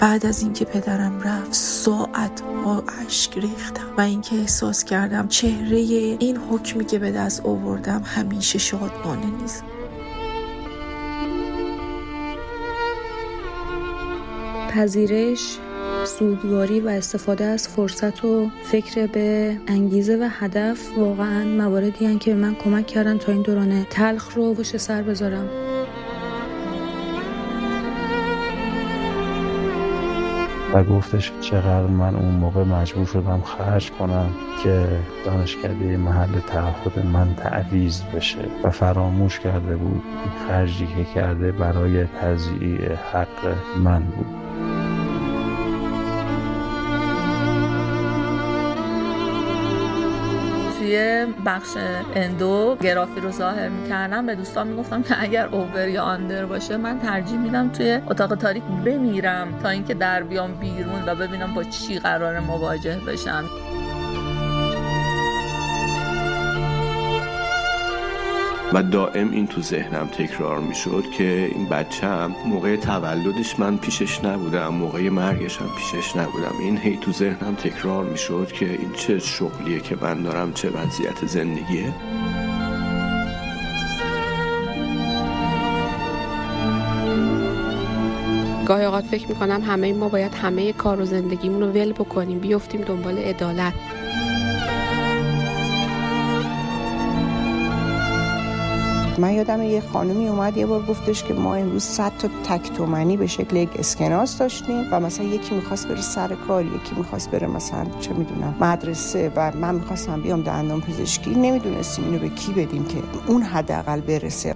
بعد از اینکه پدرم رفت ساعت ها اشک ریختم و اینکه احساس کردم چهره این حکمی که به دست آوردم همیشه شادمانه نیست. پذیرش سوگواری و استفاده از فرصت و فکر به انگیزه و هدف واقعا مواردی که به من کمک کردن تا این دوران تلخ رو پشت سر بذارم. و گفتش چقدر من اون موقع مجبور شدم خرج کنم که دانشکده محل تعهد من تعویز بشه و فراموش کرده بود خرجی که کرده برای تضییع حق من بود. توی بخش اندو گرافی رو ظاهر می‌کردم. به دوستان می‌گفتم که اگر اوور یا آندر باشه من ترجیح میدم توی اتاق تاریک بمیرم تا اینکه در بیام بیرون و ببینم با چی قرار مواجه بشم. و دائم این تو ذهنم تکرار می‌شد که این بچم موقع تولدش من پیشش نبودم موقع مرگش هم پیشش نبودم. این هی تو ذهنم تکرار می‌شد که این چه شغلیه که من دارم چه وضعیت زندگیه. گاهی اوقات فکر می‌کنم همه ما باید همه کار و زندگیمون ول بکنیم بیفتیم دنبال عدالت. من یادم یه خانمی اومد یه بار گفتش که ما امروز 100 تا تک تومنی به شکل یک اسکناس داشتیم و مثلا یکی می‌خواست بره سر کار یکی می‌خواست بره مثلا چه می‌دونم مدرسه و من می‌خواستم بیام دندان پزشکی. نمی‌دونستیم اینو به کی بدیم که اون حداقل برسه.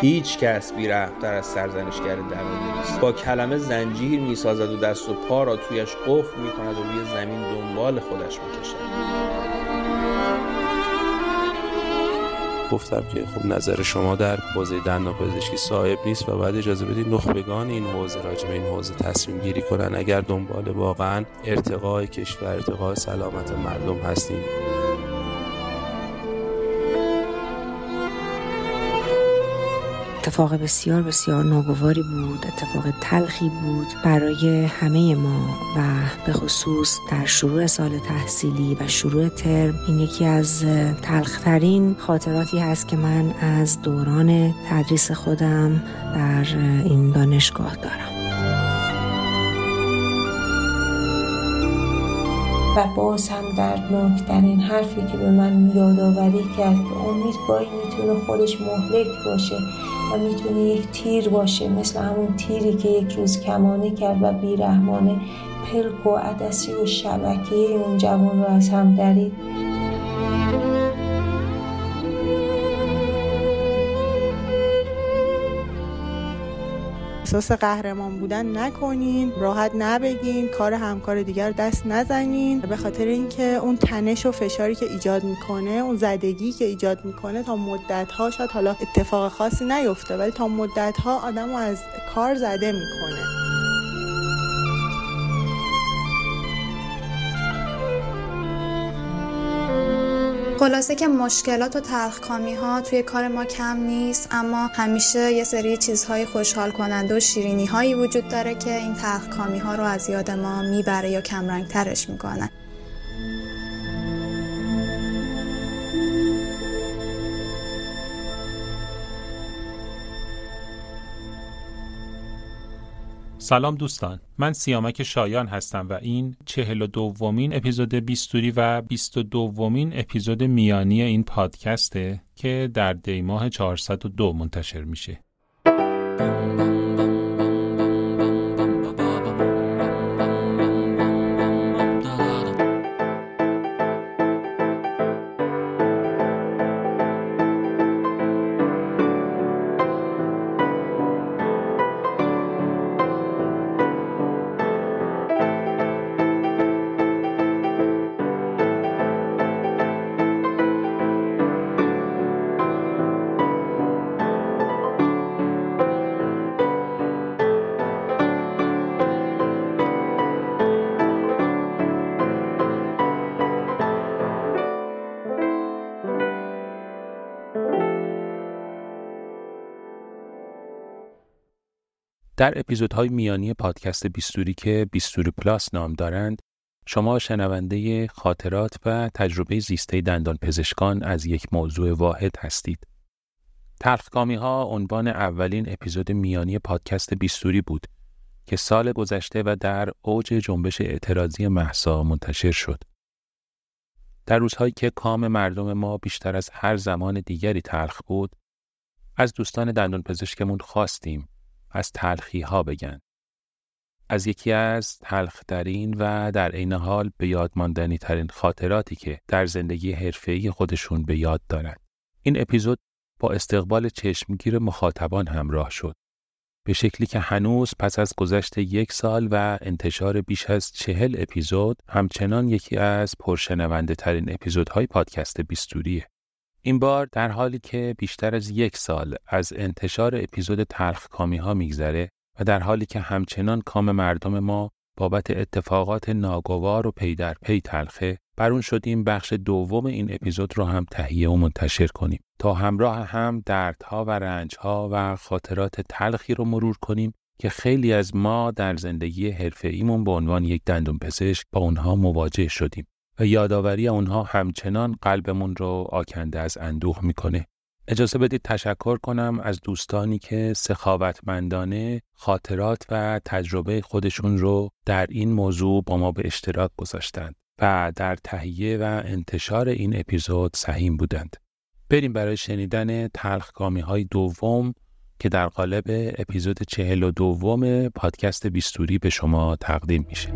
هیچ کس بی رحمتر از سرزنشگر درونی نیست. با کلمه زنجیر می‌سازد و دست و پا را تویش قفل می‌کند و روی زمین دنبال خودش می‌کشد. گفتم که خب نظر شما در حوزه پزشکی صاحب نیست و بعد اجازه بدید نخبگان این حوزه راجع به این حوزه تصمیم گیری کنن. اگر دنبال واقعا ارتقای کشور ارتقای سلامت مردم هستیم اتفاق بسیار بسیار ناگواری بود اتفاق تلخی بود برای همه ما و به خصوص در شروع سال تحصیلی و شروع ترم این یکی از تلخترین خاطراتی هست که من از دوران تدریس خودم در این دانشگاه دارم. و باز هم این حرفی که به من یادآوری کرد که امید گاهی می‌تونه خودش مهلک باشه. و می‌تونه یک تیر باشه مثل همون تیری که یک روز کمانه کرد و بیرحمانه پلک و عدسی و شبکه اون جوان رو از هم درید. احساس قهرمان بودن نکنین راحت نبگین کار همکار دیگر دست نزنین. به خاطر اینکه اون تنش و فشاری که ایجاد می‌کنه اون زدگی که ایجاد می‌کنه تا مدت ها شاید حالا اتفاق خاصی نیفته ولی تا مدت ها آدم رو از کار زده می‌کنه. خلاصه که مشکلات و تلخکامی ها توی کار ما کم نیست اما همیشه یه سری چیزهای خوشحال کننده و شیرینی هایی وجود داره که این تلخکامی ها رو از یاد ما می‌بره یا کمرنگ ترش می‌کنن سلام دوستان. من سیامک شایان هستم و این چهل و دومین اپیزود بیستوری و بیست و دومین اپیزود میانی این پادکسته که در دیماه 402 منتشر میشه. در اپیزودهای میانی پادکست بیستوری که بیستوری پلاس نام دارند شما شنونده خاطرات و تجربه زیسته دندان پزشکان از یک موضوع واحد هستید. تلخکامی ها عنوان اولین اپیزود میانی پادکست بیستوری بود که سال گذشته و در اوج جنبش اعتراضی محسا منتشر شد. در روزهایی که کام مردم ما بیشتر از هر زمان دیگری تلخ بود، از دوستان دندان پزشکمون خواستیم از تلخی ها بگن. از یکی از تلخترین و در عین حال به یاد ماندنی ترین خاطراتی که در زندگی حرفه‌ای خودشون به یاد دارند. این اپیزود با استقبال چشمگیر مخاطبان همراه شد. به شکلی که هنوز پس از گذشت یک سال و انتشار بیش از چهل اپیزود همچنان یکی از پرشنونده ترین اپیزودهای پادکست بیستوریه. این بار در حالی که بیشتر از یک سال از انتشار اپیزود تلخ کامی ها میگذره و در حالی که همچنان کام مردم ما بابت اتفاقات ناگوار و پی در پی تلخه بر اون شدیم بخش دوم این اپیزود رو هم تهیه و منتشر کنیم تا همراه هم دردها و رنجها و خاطرات تلخی رو مرور کنیم که خیلی از ما در زندگی حرفه ایمون به عنوان یک دندون پزشک با اونها مواجه شدیم. یادآوری اونها همچنان قلبمون رو آکنده از اندوه می‌کنه. اجازه بدید تشکر کنم از دوستانی که سخاوتمندانه خاطرات و تجربه خودشون رو در این موضوع با ما به اشتراک گذاشتند و در تهیه و انتشار این اپیزود سهیم بودند. بریم برای شنیدن تلخکامی های دوم که در قالب اپیزود چهل و دوم پادکست بیستوری به شما تقدیم میشه.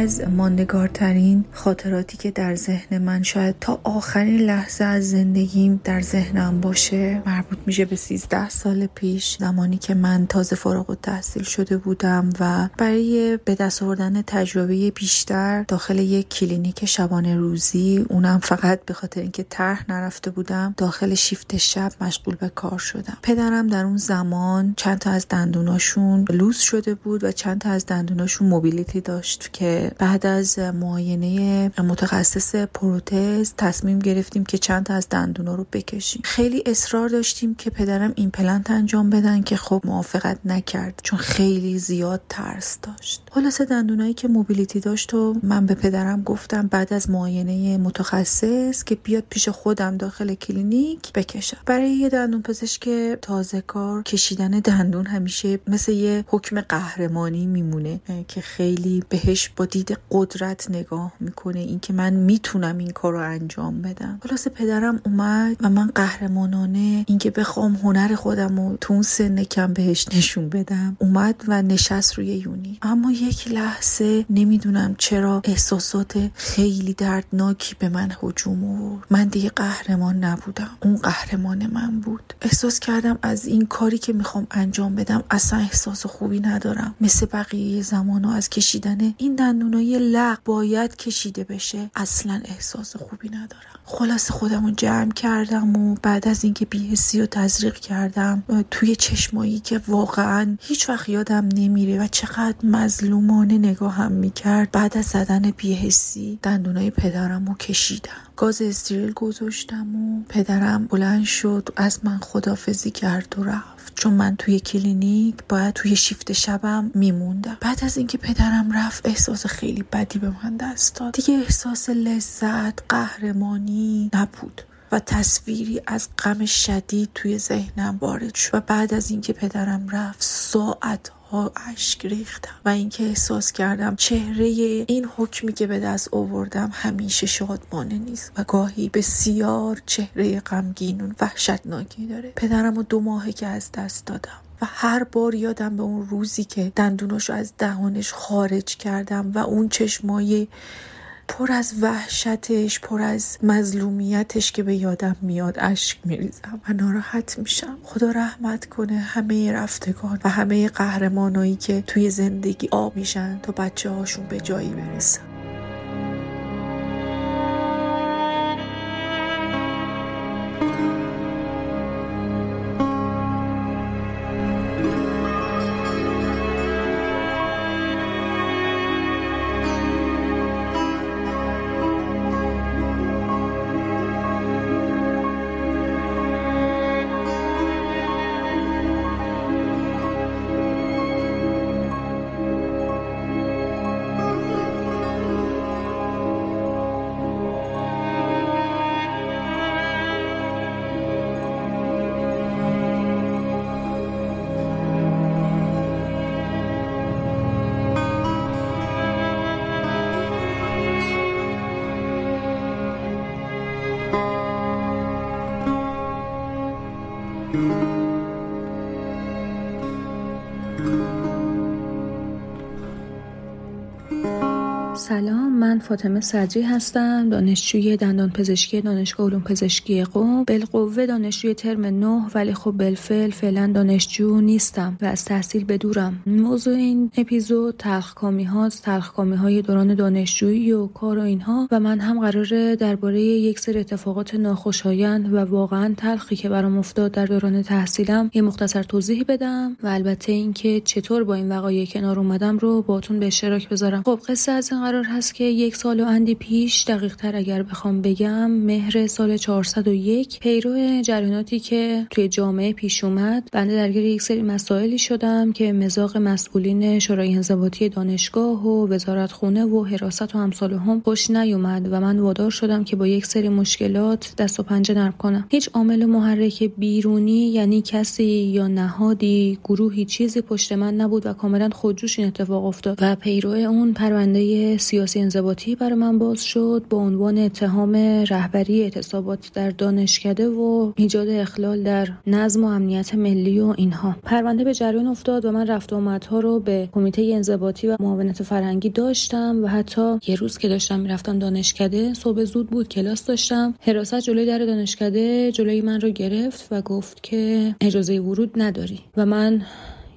از ماندگارترین خاطراتی که در ذهن من شاید تا آخرین لحظه از زندگیم در ذهنم باشه مربوط میشه به 13 سال پیش زمانی که من تازه فارغ التحصیل شده بودم و برای به دست آوردن تجربه بیشتر داخل یک کلینیک شبانه روزی اونم فقط به خاطر اینکه طرح نرفته بودم داخل شیفت شب مشغول به کار شدم. پدرم در اون زمان چند تا از دندوناشون loose شده بود و چند تا از دندوناشون mobility داشت که بعد از معاینه متخصص پروتز تصمیم گرفتیم که چند تا از دندونا رو بکشیم. خیلی اصرار داشتیم که پدرم ایمپلنت انجام بدن که خب موافقت نکرد چون خیلی زیاد ترس داشت. خلاصه دندونایی که موبیلیتی داشت و من به پدرم گفتم بعد از معاینه متخصص که بیاد پیش خودم داخل کلینیک بکشم. برای یه دندون پزشک تازه کار کشیدن دندون همیشه مثل یه حکم قهرمانی میمونه که خیلی بهش با دید قدرت نگاه می‌کنه اینکه من می‌تونم این کار رو انجام بدم. خلاصه پدرم اومد و من قهرمانانه اینکه بخوام هنر خودم رو تو اون سن کم بهش نشون بدم اومد و نشست روی یونی. اما یک لحظه نمی‌دونم چرا احساسات خیلی دردناکی به من هجوم آورد. من دیگه قهرمان نبودم. اون قهرمان من بود. احساس کردم از این کاری که می‌خوام انجام بدم اصلا احساس خوبی ندارم. مثل بقیه زمان از کشیدن این دندونای لق باید کشیده بشه. اصلا احساس خوبی ندارم. خلاص خودم رو جمع کردم و بعد از اینکه بیهسی و تزریق کردم توی چشمایی که واقعا هیچ وقت یادم نمیره و چقدر مظلومانه نگاهم می‌کرد بعد از زدن بیهسی دندونای پدرم رو کشیدم. گاز استریل گذاشتم و پدرم بلند شد از من خدافزی کرد و رفت. چون من توی کلینیک باید توی شیفت شبم میموندم. بعد از اینکه پدرم رفت احساس خیلی بدی به من دست داد. دیگه احساس لذت قهرمانی نبود و تصویری از غم شدید توی ذهنم وارد شد. و بعد از اینکه پدرم رفت ساعت ها اشک ریختم و اینکه احساس کردم چهره این حکمی که به دست آوردم همیشه شادمانه نیست و گاهی بسیار چهره غمگین و وحشتناکی داره. پدرم و دو ماهه که از دست دادم و هر بار یادم به اون روزی که دندوناشو از دهانش خارج کردم و اون چشمای پر از وحشتش پر از مظلومیتش که به یادم میاد اشک میریزم و ناراحت میشم. خدا رحمت کنه همه رفتگان و همه قهرمانایی که توی زندگی آب میشن تا بچه هاشون به جایی برسن. فاطمه صدری هستم دانشجوی دندان پزشکی دانشگاه علوم پزشکی قم بالقوه دانشجوی ترم نه ولی خب بالفعل فعلا دانشجو نیستم و از تحصیل بدورم. موضوع این اپیزود تلخکامی هاست تلخکامی های دوران دانشجویی و کار و اینها و من هم قراره درباره یک سری اتفاقات ناخوشایند و واقعا تلخی که برام افتاد در دوران تحصیلم یه مختصر توضیح بدم و البته اینکه چطور با این وقایع کنار اومدم رو باتون به اشتراک بذارم. خب قصه از این قرار هست که یک سال و اندی پیش دقیق تر اگر بخوام بگم مهر سال 401 پیرو جریاناتی که توی جامعه پیش اومد. بنده درگیر یک سری مسائلی شدم که مزاق مسئولین شورای انضباطی دانشگاه و وزارت خونه و حراست و امثال هم خوش نیومد و من وادار شدم که با یک سری مشکلات دست و پنجه نرم کنم. هیچ عامل محرک بیرونی یعنی کسی یا نهادی گروهی چیزی پشت من نبود و کاملا خودجوش این اتفاق افتاد و پیرو اون پرونده سیاسی انضباطی برای من باز شد با عنوان اتهام رهبری اعتصابات در دانشکده و ایجاد اخلال در نظم و امنیت ملی و اینها. پرونده به جریان افتاد و من رفت آمدها رو به کمیته انضباطی و معاونت فرهنگی داشتم و حتی یه روز که داشتم می‌رفتم دانشکده صبح زود بود کلاس داشتم. حراست جلوی در دانشکده جلوی من رو گرفت و گفت که اجازه ورود نداری و من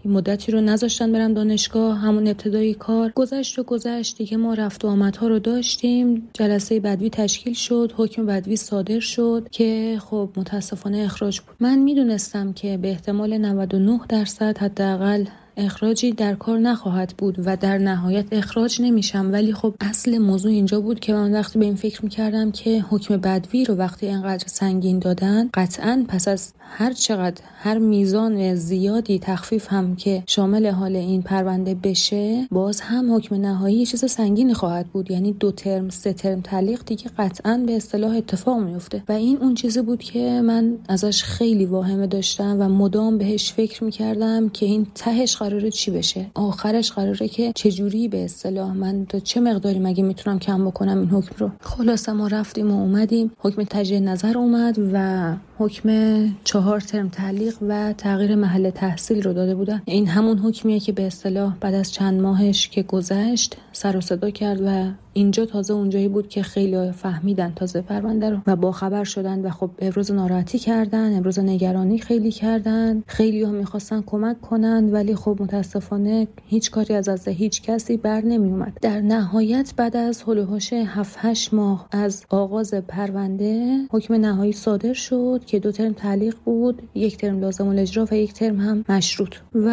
مدتی رو نذاشتن برم دانشگاه همون ابتدایی کار. گذشت و گذشت دیگه ما رفت و آمدها رو داشتیم. جلسه بدوی تشکیل شد حکم بدوی صادر شد که خب متاسفانه اخراج بود. من می‌دونستم که به احتمال 99 درصد حداقل اخراجی در کار نخواهد بود و در نهایت اخراج نمیشم. ولی خب اصل موضوع اینجا بود که من وقتی به این فکر می‌کردم که حکم بدوی رو وقتی انقدر سنگین دادن قطعا پس از هر چقدر هر میزان زیادی تخفیف هم که شامل حال این پرونده بشه باز هم حکم نهایی چیز سنگینی خواهد بود. یعنی دو ترم سه ترم تعلیق دیگه قطعا به اصطلاح اتفاق میفته و این اون چیزی بود که من ازش خیلی واهمه داشتم و مدام بهش فکر می‌کردم که این تهش قراره چی بشه؟ آخرش قراره که چجوری به اصطلاح من تا چه مقداری مگه می‌تونم کم بکنم این حکم رو؟ خلاصه ما رفتیم و اومدیم. حکم تجدید نظر اومد و حکم چهار ترم تعلیق و تغییر محل تحصیل رو داده بودن. این همون حکمیه که به اصطلاح بعد از چند ماهش که گذشت سر و صدا کرد و اینجا تازه اونجایی بود که خیلی فهمیدن تازه پرونده رو و با خبر شدن و خب ابراز ناراحتی کردن ابراز نگرانی خیلی کردن خیلی ها می‌خواستن کمک کنن ولی خب متاسفانه هیچ کاری از از هیچ کسی بر نمی اومد در نهایت بعد از هلوهاش 7 8 ماه از آغاز پرونده حکم نهایی صادر شد که دو ترم تعلیق بود یک ترم لازم الاجرا و یک ترم هم مشروط و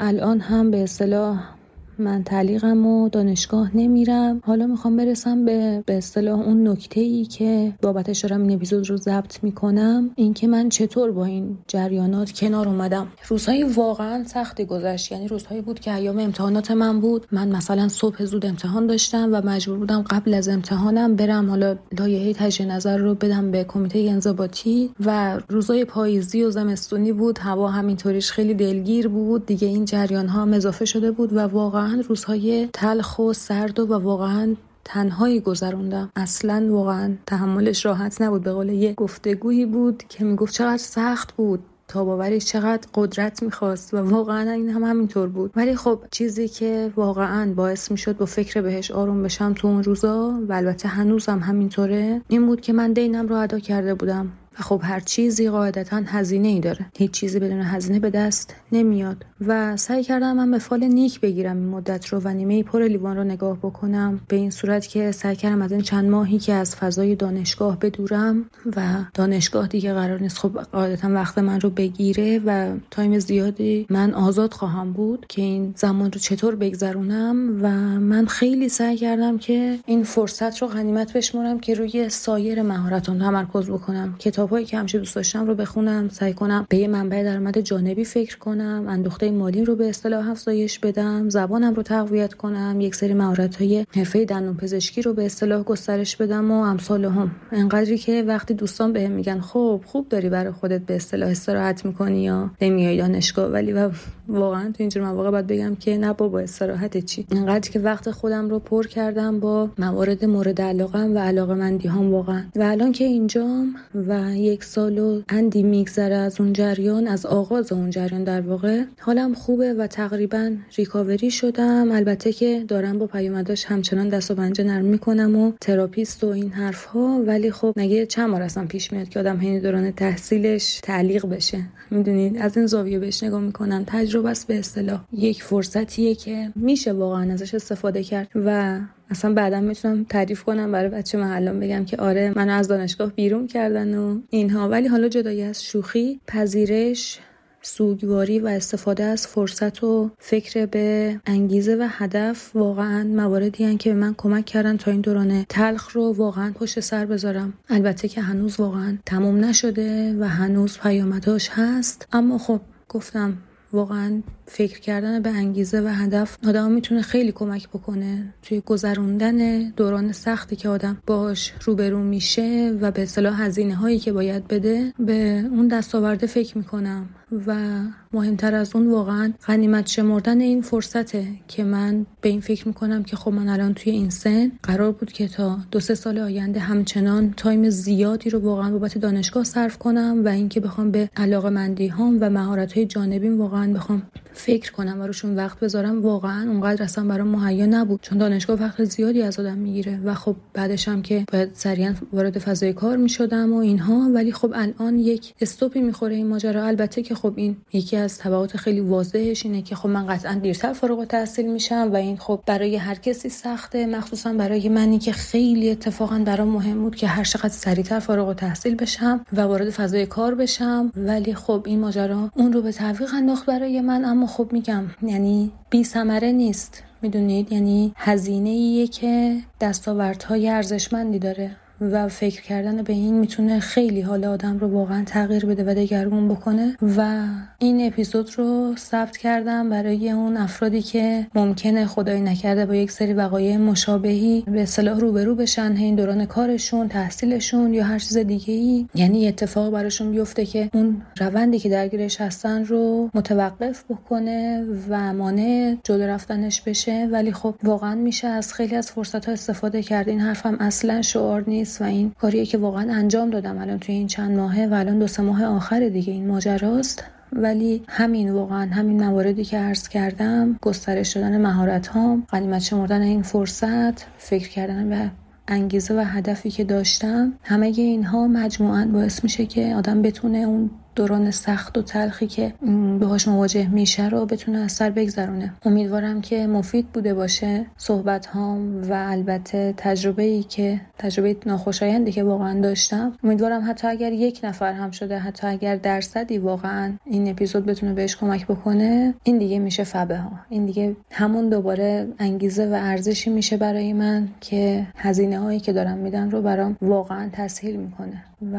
الان هم به اصطلاح من تعلیقم و دانشگاه نمیرم. حالا می‌خوام برسم به به اصطلاح اون نکته ای که بابتش دارم این اپیزود رو ضبط می‌کنم. اینکه من چطور با این جریانات کنار اومدم. روزهای واقعا سختی گذشت. یعنی روزهایی بود که ایام امتحانات من بود. من مثلا صبح زود امتحان داشتم و مجبور بودم قبل از امتحانم برم. حالا لایحه تجدید نظر رو بدم به کمیته انضباطی و روزهای پاییزی و زمستونی بود. هوا همینطوریش خیلی دلگیر بود. دیگه این جریان ها اضافه شده بود و واقعا روزهای تلخ و سرد و, واقعا تنهایی گذروندم. اصلا واقعا تحملش راحت نبود. به قول یه گفتگویی بود که می‌گفت چقدر سخت بود تاباوریش چقدر قدرت می‌خواست و واقعا این هم همینطور بود. ولی خب چیزی که واقعا باعث می‌شد با فکر بهش آروم بشم تو اون روزا و البته هنوزم همینطوره این بود که من دینم رو ادا کرده بودم. و خب هر چیزی قاعدتا هزینه ای داره. هیچ چیزی بدون هزینه به دست نمیاد. و سعی کردم من به فال نیک بگیرم این مدت رو و نیمه پر لیوان رو نگاه بکنم. به این صورت که سعی کردم از این چند ماهی که از فضای دانشگاه بدورم و دانشگاه دیگه قرار نیست خب قاعدتا وقت من رو بگیره و time زیادی من آزاد خواهم بود که این زمان رو چطور بگذرونم. و من خیلی سعی کردم که این فرصت رو غنیمت بشمرم که روی سایر مهارتام تمرکز بکنم. کتاب کتابایی که همیشه دوست داشتم رو بخونم سعی کنم به یه منبع درآمد جانبی فکر کنم اندوخته مالی رو به اصطلاح افزایش بدم زبانم رو تقویت کنم یک سری مهارت های حرفه دندون پزشکی رو به اصطلاح گسترش بدم و امثال هم. انقدری که وقتی دوستان بهم میگن خب خوب داری برای خودت به اصطلاح استراحت می‌کنی یا نمیای دانشگاه؟ ولی و واقعا تو اینجور مواقع باید بگم که نه بابا استراحت چی؟ انقدر که وقت خودم رو پر کردم با موارد مورد علاقم و علاقه مندی هم واقعا. و الان که اینجام و یک سال و اندی میگذره از اون جریان از آغاز اون جریان در واقع. حالم خوبه و تقریبا recovery شدم. البته که دارم با پیامداش همچنان دست و پنجه نرم می‌کنم و therapist و این حرف ها ولی خب مگه چند بار اصلا پیش میاد که آدم حین دوران تحصیلش تعلیق بشه؟ می‌دونید؟ از این زاویه بهش نگاه می‌کنم. تجربه است به اصطلاح یک فرصتیه که میشه واقعا ازش استفاده کرد و اصلا بعدا می‌تونم تعریف کنم برای بچه محلم بگم که آره منو از دانشگاه بیرون کردن و اینها. ولی حالا جدایی از شوخی پذیرش سوگواری و استفاده از فرصت و فکر به انگیزه و هدف واقعا مواردی هن که به من کمک کردن تا این دوران تلخ رو واقعا پشت سر بذارم. البته که هنوز واقعا تموم نشده و هنوز پیامداش هست. اما خب گفتم واقعا فکر کردن به انگیزه و هدف آدم می‌تونه خیلی کمک بکنه. توی گذروندن دوران سختی که آدم باش روبرو میشه و به اصطلاح هزینه هایی که باید بده به اون دستاورده فکر می‌کنم. و مهمتر از اون واقعا غنیمت شمردن این فرصته که من به این فکر می‌کنم که خب من الان توی این سن قرار بود که تا دو سه سال آینده همچنان تایم زیادی رو واقعا بابت دانشگاه صرف کنم و اینکه بخوام به علاقه مندی هم و مهارت های جانبیم واقعا بخوام فکر کنم و روشون وقت بذارم واقعا اونقدر اصلا برام مهیا نبود. چون دانشگاه وقت زیادی از آدم می‌گیره و خب بعدش هم که باید سریعا وارد فضای کار می‌شدم و اینها. ولی خب الان یک استوپی می‌خوره این ماجرا. البته که خب این یکی از تبعات خیلی واضحش اینه که خب من قطعا دیرتر فارغ التحصیل میشم و این خب برای هر کسی سخته. مخصوصا برای منی که خیلی اتفاقا برام مهم بود که هر چقدر سریعتر فارغ التحصیل بشم و وارد فضای کار بشم. ولی خب این ماجرا اون رو به تعویق انداخت برای من. اما خب میگم یعنی بی ثمره نیست می‌دونید؟ یعنی هزینه ایه که دستاوردهای ارزشمندی داره. و فکر کردن به این می‌تونه خیلی حال آدم رو واقعا تغییر بده و دگرگون بکنه. و این اپیزود رو ثبت کردم برای اون افرادی که ممکنه خدای نکرده با یک سری وقایع مشابهی به اصطلاح روبرو بشن این دوران کارشون تحصیلشون یا هر چیز دیگه ای یعنی اتفاق براشون بیفته که اون روندی که درگیرش هستن رو متوقف بکنه و مانع جلو رفتنش بشه. ولی خب واقعا میشه از خیلی از فرصت ها استفاده کرد. این حرفم اصلا شعار نیست. و این کاریه که واقعا انجام دادم الان توی این چند ماهه و الان دو سه ماه آخر دیگه این ماجراست. ولی همین واقعا همین مواردی که عرض کردم گسترش دادن مهارت ها قنیمت شمردن این فرصت فکر کردن به انگیزه و هدفی که داشتم همه اینها مجموعا باعث میشه که آدم بتونه اون دوران سخت و تلخی که باهاش مواجه میشه رو بتونه از سر بگذرونه. امیدوارم که مفید بوده باشه صحبت هام و البته تجربه ای که تجربه ناخوشایندی که واقعا داشتم. امیدوارم حتی اگر یک نفر هم شده حتی اگر درصدی واقعا این اپیزود بتونه بهش کمک بکنه این دیگه میشه فبه ها این دیگه همون دوباره انگیزه و ارزشی میشه برای من که هزینه هایی که دارم میدن رو برام واقعا تسهیل می‌کنه و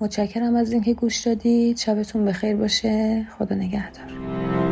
متشکرم از اینکه گوش دادید. شبتون بخیر باشه. خدا نگهدار.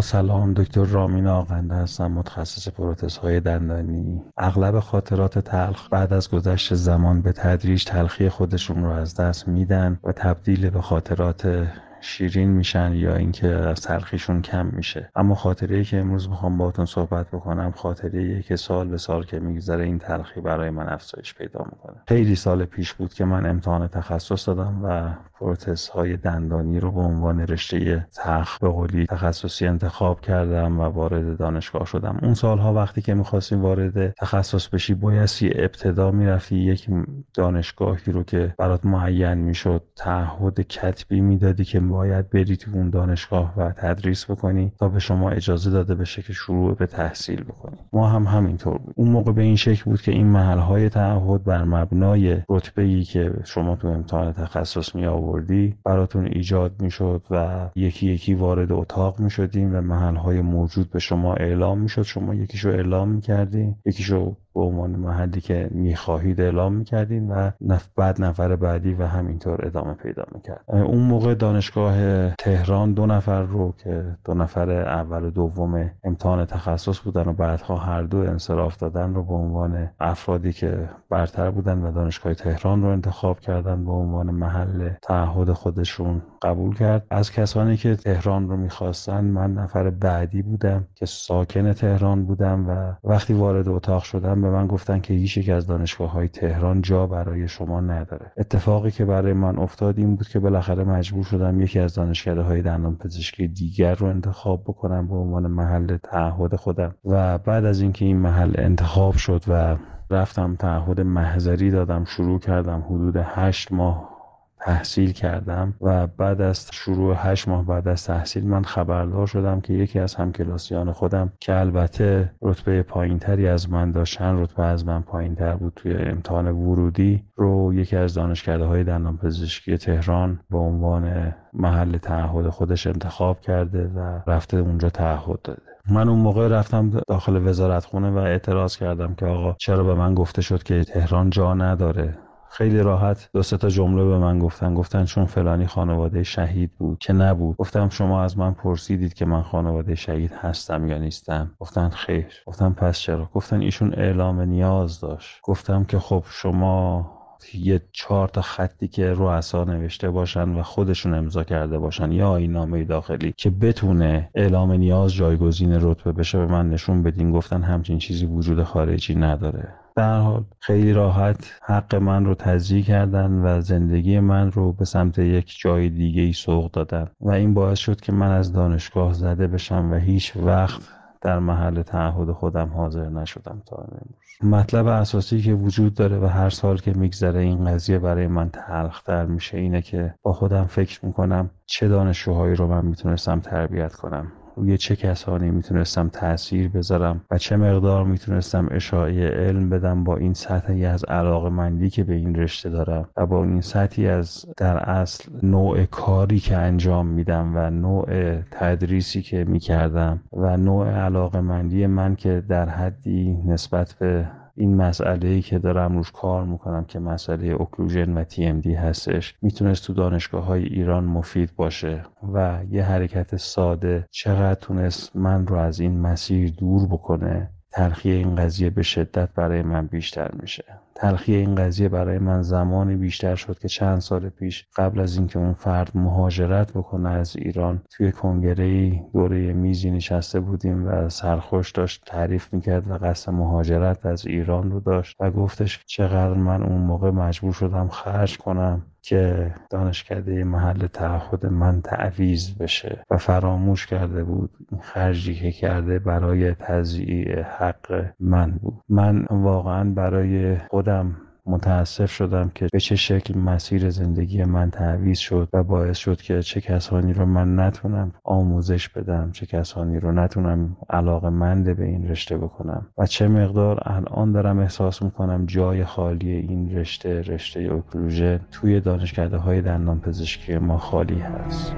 سلام دکتر رامین آقنده هستم متخصص پروتز های دندانی. اغلب خاطرات تلخ بعد از گذشت زمان به تدریج تلخی خودشون رو از دست میدن و تبدیل به خاطرات شیرین میشن یا اینکه از تلخیشون کم میشه. اما خاطره ای که امروز می‌خوام باهاتون صحبت بکنم خاطره که سال به سال که میگذره این تلخی برای من افزایش پیدا می‌کنه. خیلی سال پیش بود که من امتحان تخصص دادم و پروتز های دندانی رو به عنوان رشته تخ به قولی تخصصی انتخاب کردم و وارد دانشگاه شدم. اون سالها وقتی که می‌خواستیم وارد تخصص بشی بایستی ابتدا می‌رفتی یک دانشگاهی رو که برات معین می‌شد تعهد کتبی می‌دادی که باید بری تو اون دانشگاه و تدریس بکنی تا به شما اجازه داده بشه که شروع به تحصیل بکنی. ما هم همینطور بود. اون موقع به این شکل بود که این محل های تعهد بر مبنای رتبه ای که شما تو امتحان تخصص می آوردی براتون ایجاد می‌شد و یکی یکی وارد اتاق می شدیم و محل های موجود به شما اعلام می شد شما یکیشو اعلام می کردی یکیشو به عنوان محلی که می‌خواهید اعلام می‌کردین و نف بعد نفر بعدی و همینطور ادامه پیدا می‌کرد. اون موقع دانشگاه تهران دو نفر رو که دو نفر اول و دوم امتحان تخصص بودن و بعدها هر دو انصراف دادن رو به عنوان افرادی که برتر بودن و دانشگاه تهران رو انتخاب کردن به عنوان محل تعهد خودشون قبول کرد. از کسانی که تهران رو می‌خواستن من نفر بعدی بودم که ساکن تهران بودم و وقتی وارد اتاق شدم به من گفتن که هیچ یک از دانشگاه های تهران جا برای شما نداره. اتفاقی که برای من افتاد این بود که بالاخره مجبور شدم یکی از دانشکده های دندان پزشکی دیگر رو انتخاب بکنم به عنوان محل تعهد خودم. و بعد از اینکه این محل انتخاب شد و رفتم تعهد محضری دادم شروع کردم حدود هشت ماه تحصیل کردم و بعد از شروع هشت ماه بعد از تحصیل من خبردار شدم که یکی از همکلاسیان خودم که البته رتبه پایینتری از من داشت چند رتبه از من پایینتر بود توی امتحان ورودی رو یکی از دانشکده های دندان پزشکی تهران به عنوان محل تعهد خودش انتخاب کرده و رفته اونجا تعهد داده. من اون موقع رفتم داخل وزارت خونه و اعتراض کردم که آقا چرا به من گفته شد که تهران جا نداره؟ خیلی راحت دو تا جمله به من گفتن. گفتن چون فلانی خانواده شهید بود که نبود. گفتم شما از من پرسیدید که من خانواده شهید هستم یا نیستم. گفتن خیر. گفتم پس چرا؟ گفتن ایشون اعلام نیاز داشت. گفتم که خب شما یه چهار تا خطی که رؤسا نوشته باشن و خودشون امضا کرده باشن یا این نامه داخلی که بتونه اعلام نیاز جایگزین رتبه بشه به من نشون بدین. گفتن همچین چیزی وجود خارجی نداره. در حال خیلی راحت حق من رو تضییع کردن و زندگی من رو به سمت یک جای دیگه ای سوق دادن. و این باعث شد که من از دانشگاه زده بشم و هیچ وقت در محل تعهد خودم حاضر نشدم تا امروز. مطلب اساسی که وجود داره و هر سال که میگذره این قضیه برای من تلختر میشه اینه که با خودم فکر می‌کنم چه دانشجوهایی رو من می‌تونستم تربیت کنم. روی چه کسانی می‌تونستم تاثیر بذارم و چه مقدار می‌تونستم اشاعه علم بدم با این سطحی از علاقه مندی که به این رشته دارم و با این سطحی از در اصل نوع کاری که انجام میدم و نوع تدریسی که می‌کردم و نوع علاقه مندی من که در حدی نسبت به این مسئله که دارم روش کار می‌کنم که مسئله اوکلوژن و دی هستش می‌تونست تو دانشگاه های ایران مفید باشه و یه حرکت ساده چقدر تونست من رو از این مسیر دور بکنه تلخی این قضیه به شدت برای من بیشتر میشه. تلخی این قضیه برای من زمانی بیشتر شد که چند سال پیش قبل از اینکه اون فرد مهاجرت بکنه از ایران توی کنگره دوره میزی نشسته بودیم و سرخوش داشت تعریف می‌کرد و قصد مهاجرت از ایران رو داشت و گفتش چقدر من اون موقع مجبور شدم خرج کنم که دانشکده محل تعهد من تعویز بشه و فراموش کرده بود خرجی که کرده برای تضییع حق من بود. من واقعا برای خودم متاسف شدم که به چه شکل مسیر زندگی من تعویز شد و باعث شد که چه کسانی رو من نتونم آموزش بدم چه کسانی رو نتونم علاقه مند به این رشته بکنم. و چه مقدار الان دارم احساس می‌کنم جای خالی این رشته رشته اوکلوژه توی دانشکده های دندان پزشکی ما خالی هست.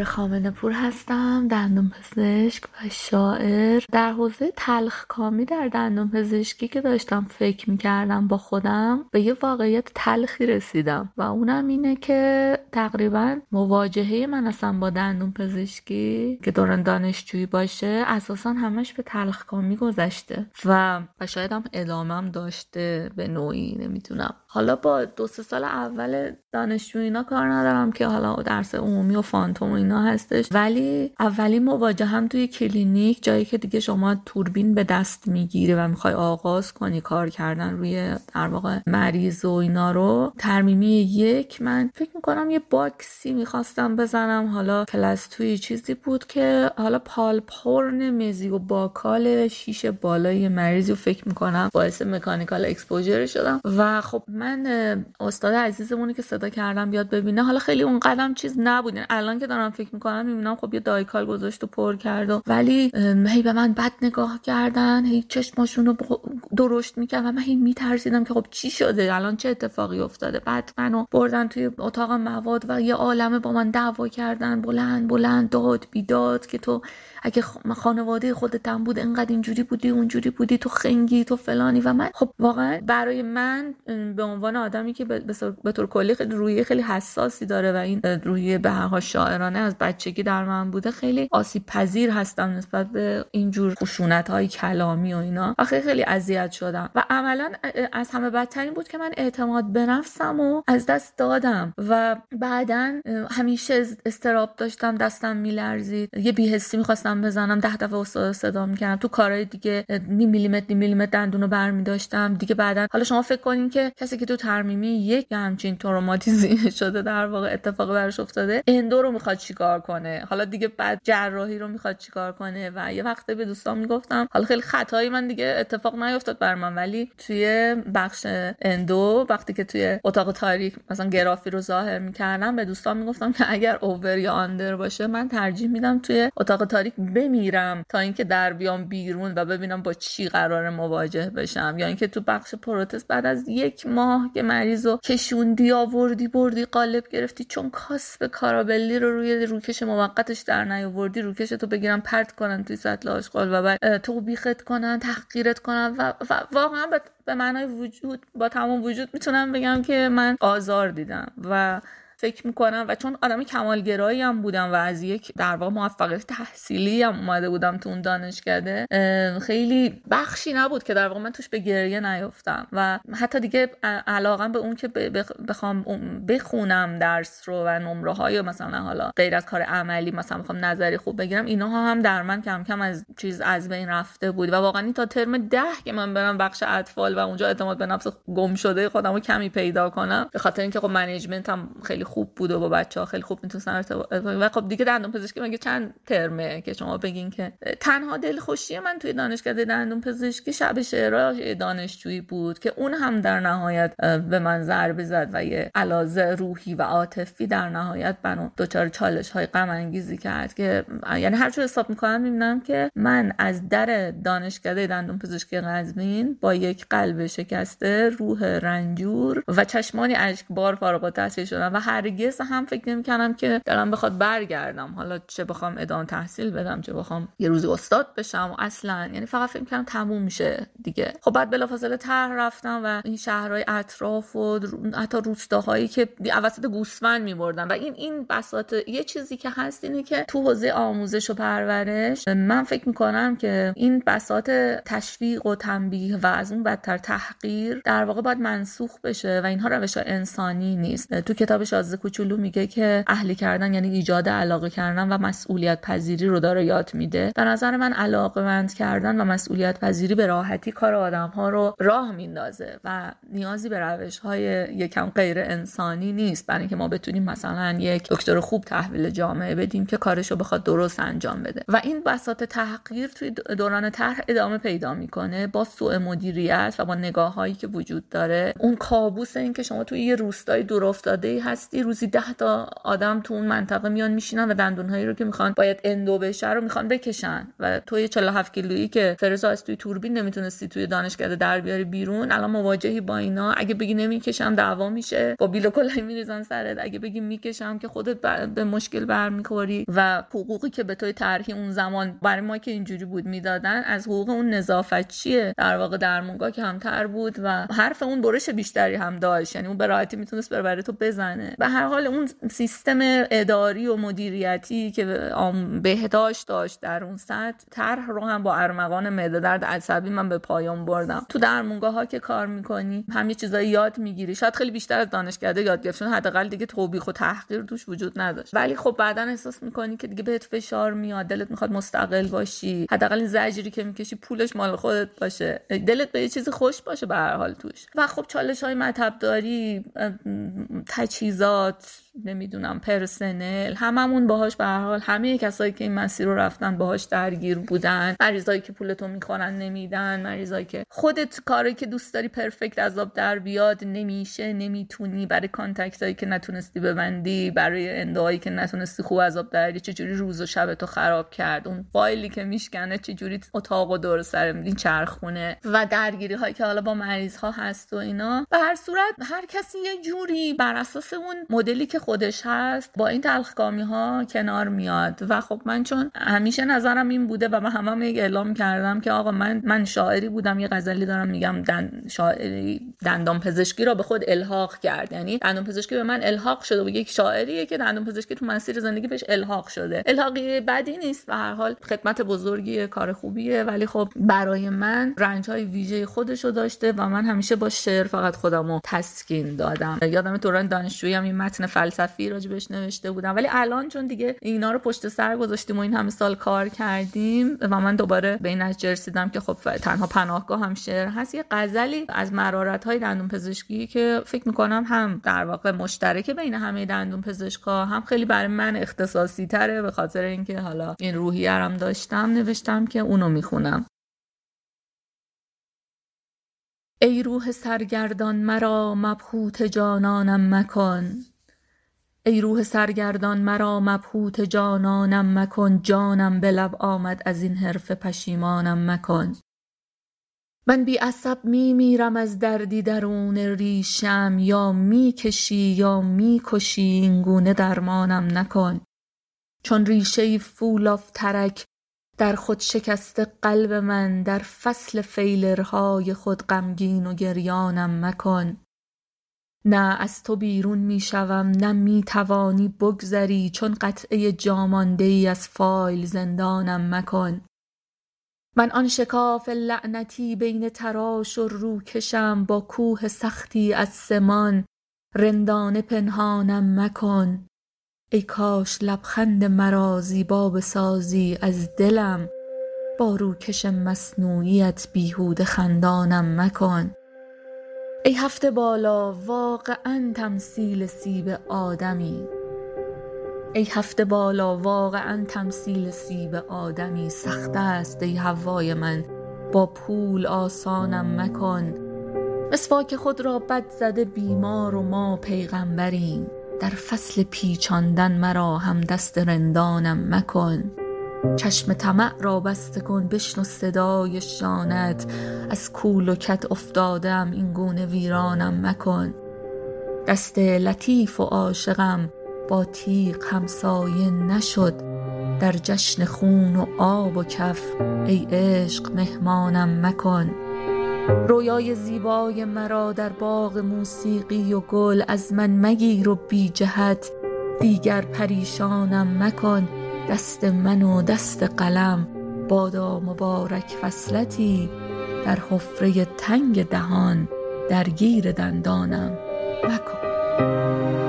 بهار خامنه پور هستم دندون پزشک و شاعر. در حوزه تلخ کامی در دندون پزشکی که داشتم فکر می‌کردم با خودم به یه واقعیت تلخی رسیدم و اونم اینه که تقریبا مواجهه من اصلا با دندون پزشکی که دوران دانشجویی باشه اساسا همش به تلخ کامی گذشته و و شاید هم ادامم داشته به نوعی نمی‌دونم. حالا با دو سه سال اول دانشجو اینا کار ندارم که حالا درس عمومی و فانتوم و اینا هستش. ولی اولین مواجه هم توی کلینیک جایی که دیگه شما توربین به دست می‌گیری و می‌خوای آغاز کنی کار کردن روی در واقع مریض و اینا رو ترمیمی یک من فکر می‌کنم یه box ی می‌خواستم بزنم. حالا class two ی چیزی بود که حالا pulp horn mesiobuccal شیش بالای مریضی رو فکر می‌کنم باعث mechanical exposure شدم. و خب من استاد عزیزمونی که صدا کردم بیاد ببینه. حالا خیلی اون قدرم چیز نبودین الان که دارم فکر می‌کنم می‌بینم خب یه Dycal گذاشت و پر کرد و ولی هی به من بد نگاه کردن هی چشماشون رو درشت می‌کرد و من هی میترسیدم که خب چی شده؟ الان چه اتفاقی افتاده؟ بعد منو بردن توی اتاق مواد و یه عالمه با من دعوا کردن. بلند بلند داد بیداد که تو اگه خانواده خودتم بود انقدر اینجوری بودی اونجوری بودی تو خنگی تو فلانی و من. خب واقعا برای من به عنوان آدمی که به طور کلی خیلی روی خیلی حساسی داره و این روی به هر شاعرانه از بچگی در من بوده خیلی آسیب پذیر هستم نسبت به اینجور خشونت های کلامی و اینا. و خیلی خیلی اذیت شدم. و عملا از همه بدترین بود که من اعتماد به نفسم و از دست دادم. و بعدا همیشه استراب داشتم دستم میلرزید. یه بیهستی می‌خواستم بزنم ده دفعه استاد صدا می‌کردم. تو کارهای دیگه نیم میلیمتر نیم میلیمتر دندونو برمی داشتم دیگه بعدا حالا شما فکر کنین که کسی که تو ترمیمی یک همچین تروماتیزی شده در واقع اتفاق براش افتاده اندو رو می‌خواد چیکار کنه؟ حالا دیگه بعد جراحی رو می‌خواد چیکار کنه؟ و یه وقته به دوستان می‌گفتم حالا خیلی خطایی من دیگه اتفاق نیفتاد بر من. ولی توی بخش اندو وقتی که توی اتاق تاریک مثلا گرافی رو ظاهر می‌کردم به دوستان می‌گفتم که اگر اوور یا آندر باشه من ترجیح میدم توی اتاق تاریک بمیرم تا اینکه در بیام بیرون و ببینم با چی قرار مواجه بشم. یا اینکه تو بخش پروتست بعد از یک ماه که مریض رو کشوندی آوردی بردی قالب گرفتی چون کاسب کارابلی رو روی روکش موقتش در نیاوردی روکش تو بگیرم پرت کنن توی سطل آشغال و بعد تو بیخت کنن تحقیرت کنن و, و واقعا به معنای وجود با تمام وجود می‌تونم بگم که من آزار دیدم و فکر می‌کنم و چون آدم کمالگرایی هم بودم و از یک در واقع موفقیت تحصیلی هم اومده بودم تو اون دانشکده خیلی بخشی نبود که در واقع من توش به گریه نیفتم و حتی دیگه علاقه به اون که بخوام بخونم درس رو و نمره های مثلا حالا غیر از کار عملی مثلا بخوام نظری خوب بگیرم اینها هم در من کم کم از چیز از بین رفته بود و واقعا تا ترم ده که من برم بخش اطفال و اونجا اعتماد به نفس گم شده خودم رو کمی پیدا کنم به خاطر اینکه خب منیجمنت هم خیلی خوب بود و با بچه ها خیلی خوب می‌تونستن ارتباط و خب دیگه دندون پزشکی مگه چند ترمه که شما بگین که تنها دلخوشی من توی دانشکده دندون پزشکی شب شعرها دانشجویی بود که اون هم در نهایت به من ضربه زد و یه علازه روحی و عاطفی در نهایت منو دچار چالش های غم انگیزی کرد که یعنی هر چه حساب می‌کنم می‌بینم که من از در دانشکده دندون پزشکی قزوین با یک قلب شکسته روح رنجور و چشمانی اشکبار فارغ التحصیل شدم و هرگز هم فکر نمی‌کنم که دارم بخواد برگردم. حالا چه بخوام ادامه تحصیل بدم چه بخوام یه روزی استاد بشم و اصلا یعنی فقط فکر می‌کنم تموم میشه دیگه. خب بعد بلافاصله تر رفتم و این شهرهای اطراف و حتی روستاهایی که اوسط گوسفند میبردن. و این این بساط یه چیزی که هست اینه که تو حوزه آموزش و پرورش من فکر می‌کنم که این بساط تشویق و تنبیه و از اون بدتر تحقیر در واقع باید منسوخ بشه و اینها روش انسانی نیست. تو کتاب شازده کوچولو میگه که اهلی کردن یعنی ایجاد علاقه کردن و مسئولیت پذیری رو داره یاد میده. به نظر من علاقه مند کردن و مسئولیت پذیری به راحتی کار آدم ها رو راه میندازه و نیازی به روش های یکم غیر انسانی نیست. برای اینکه ما بتونیم مثلا یک دکتر خوب تحویل جامعه بدیم که کارش رو بخواد درست انجام بده. و این بساط تحقیر توی دوران طرح ادامه پیدا می‌کنه با سوء مدیریت و با نگاه هایی که وجود داره. اون کابوس این که شما توی یه روستای دور افتاده ای هستی پزشکی روزی ده تا آدم تو اون منطقه میان میشینن و دندونهایی رو که می‌خوان باید اندو بشه رو می‌خوان بکشن. و توی 47 کیلویی که فرزا از توی توربین نمی‌تونستی توی دانشکده در بیاری بیرون الان مواجهی با اینا. اگه بگی نمی‌کشم دعوا میشه. با بیل کلای میریزن سرت. اگه بگی می‌کشم که خودت به مشکل برمیخوری. و حقوقی که به توی طرحی اون زمان برای ما که اینجوری بود می‌دادن از حقوق اون نظافتچیه در واقع درمونگاه که همتر بود و حرف اون برش بیشتری هم داشت. یعنی اون به راحتی می‌تونست بر تو بزنه. به هر حال اون سیستم اداری و مدیریتی که بهداشت داشت در اون سطح طرح رو هم با ارمغان معده درد عصبی من به پایان بردم. تو درمونگاه ها که کار می‌کنی هم یه چیزایی یاد می‌گیری. شاید خیلی بیشتر از دانشکده یاد گرفت چون حداقل دیگه توبیخ و تحقیر توش وجود نداشت. ولی خب بعدا احساس می‌کنی که دیگه بهت فشار میاد دلت می‌خواد مستقل باشی. حداقل این زجری که می‌کشی پولش مال خودت باشه. دلت به یه چیزی خوش باشه به هر حال توش. و خب چالش های مطب داری تجهیزات thoughts نمی‌دونم پرسنل هممون باهاش به هر حال همه کسایی که این مسیر رو رفتن باهاش درگیر بودن. مریضایی که پولتو می‌خورن نمیدن مریضایی که خودت کاری که دوست داری پرفکت آب در بیاد نمیشه نمی‌تونی. برای کانتکت که نتونستی ببندی برای اندهایی که نتونستی خوب آب چه چجوری روز و شب تو خراب کرد؟ اون فایلی که میشکنه چجوری اتاق و دور سر این چرخونه؟ و درگیری هایی که حالا با مریض ها هست و اینا. به هر صورت هر کسی یه جوری بر اساس اون مدلی که خودش هست با این تلخکامی ها کنار میاد. و خب من چون همیشه نظرم این بوده و من همه یک اعلام کردم که آقا من من شاعری بودم یه غزلی دارم میگم دن شاعری دندان پزشکی را به خود الحاق کرد. یعنی دندان پزشکی به من الحاق شده و یک شاعریه که دندان پزشکی تو مسیر زندگی بهش الحاق شده. الحاقی بدی نیست به هر حال. خدمت بزرگی کار خوبیه. ولی خب برای من رنج های ویژه خودشو داشته و من همیشه با شعر فقط خودمو تسکین دادم. یادم دوران دانشجویی هم این متن فلسفی راجبش نوشته بودم. ولی الان چون دیگه اینا رو پشت سر گذاشتیم و این همه سال کار کردیم و من دوباره به این نتیجه رسیدم که خب تنها پناهگاه هم شعر هست. یه غزلی از مرارت های دندون پزشکی که فکر می‌کنم هم در واقع مشترک بین همه دندون پزشکا هم خیلی برای من اختصاصی تره به خاطر اینکه حالا این روحیه هم داشتم نوشتم که اونو می‌خونم. ای روح سرگردان مرا مبهوت جانانم مکن. ای روح سرگردان مرا مبهوت جانانم مکن جانم به لب آمد از این حرف پشیمانم مکن. من بی عصب می میرم از دردی درون ریشم یا می کشی یا می کشی این گونه درمانم نکن. چون ریشه فولاف ترک در خود شکست قلب من در فصل فیلرهای خود غمگین و گریانم مکن. نه از تو بیرون می شوم نه می توانی بگذری چون قطعه جامانده ای از فایل زندانم مکن. من آن شکاف لعنتی بین تراش و روکشم با کوه سختی از سمان رندانه پنهانم مکن. ای کاش لبخند مرا زیبا بسازی از دلم با روکش مصنوعیت بیهوده خندانم مکن. ای هفته بالا واقعا تمثیل سیب آدمی. ای هفته بالا واقعا تمثیل سیب آدمی. سخت است ای هوای من با پول آسانم مکن. مسواک خود را بد زده بیمار و ما پیغمبریم. در فصل پیچاندن مرا هم دست رندانم مکن. چشم طمع را بسته کن بشنو صدای شانت. از کول و کت افتادم این گونه ویرانم مکن. دست لطیف و عاشقم با تیغ همسایه نشد. در جشن خون و آب و کف ای عشق مهمانم مکن. رویای زیبای مرا در باغ موسیقی و گل از من مگیر و بی جهت دیگر پریشانم مکن. دست من و دست قلم بادا مبارک فصلتی در حفره تنگ دهان درگیر دندانم مکن.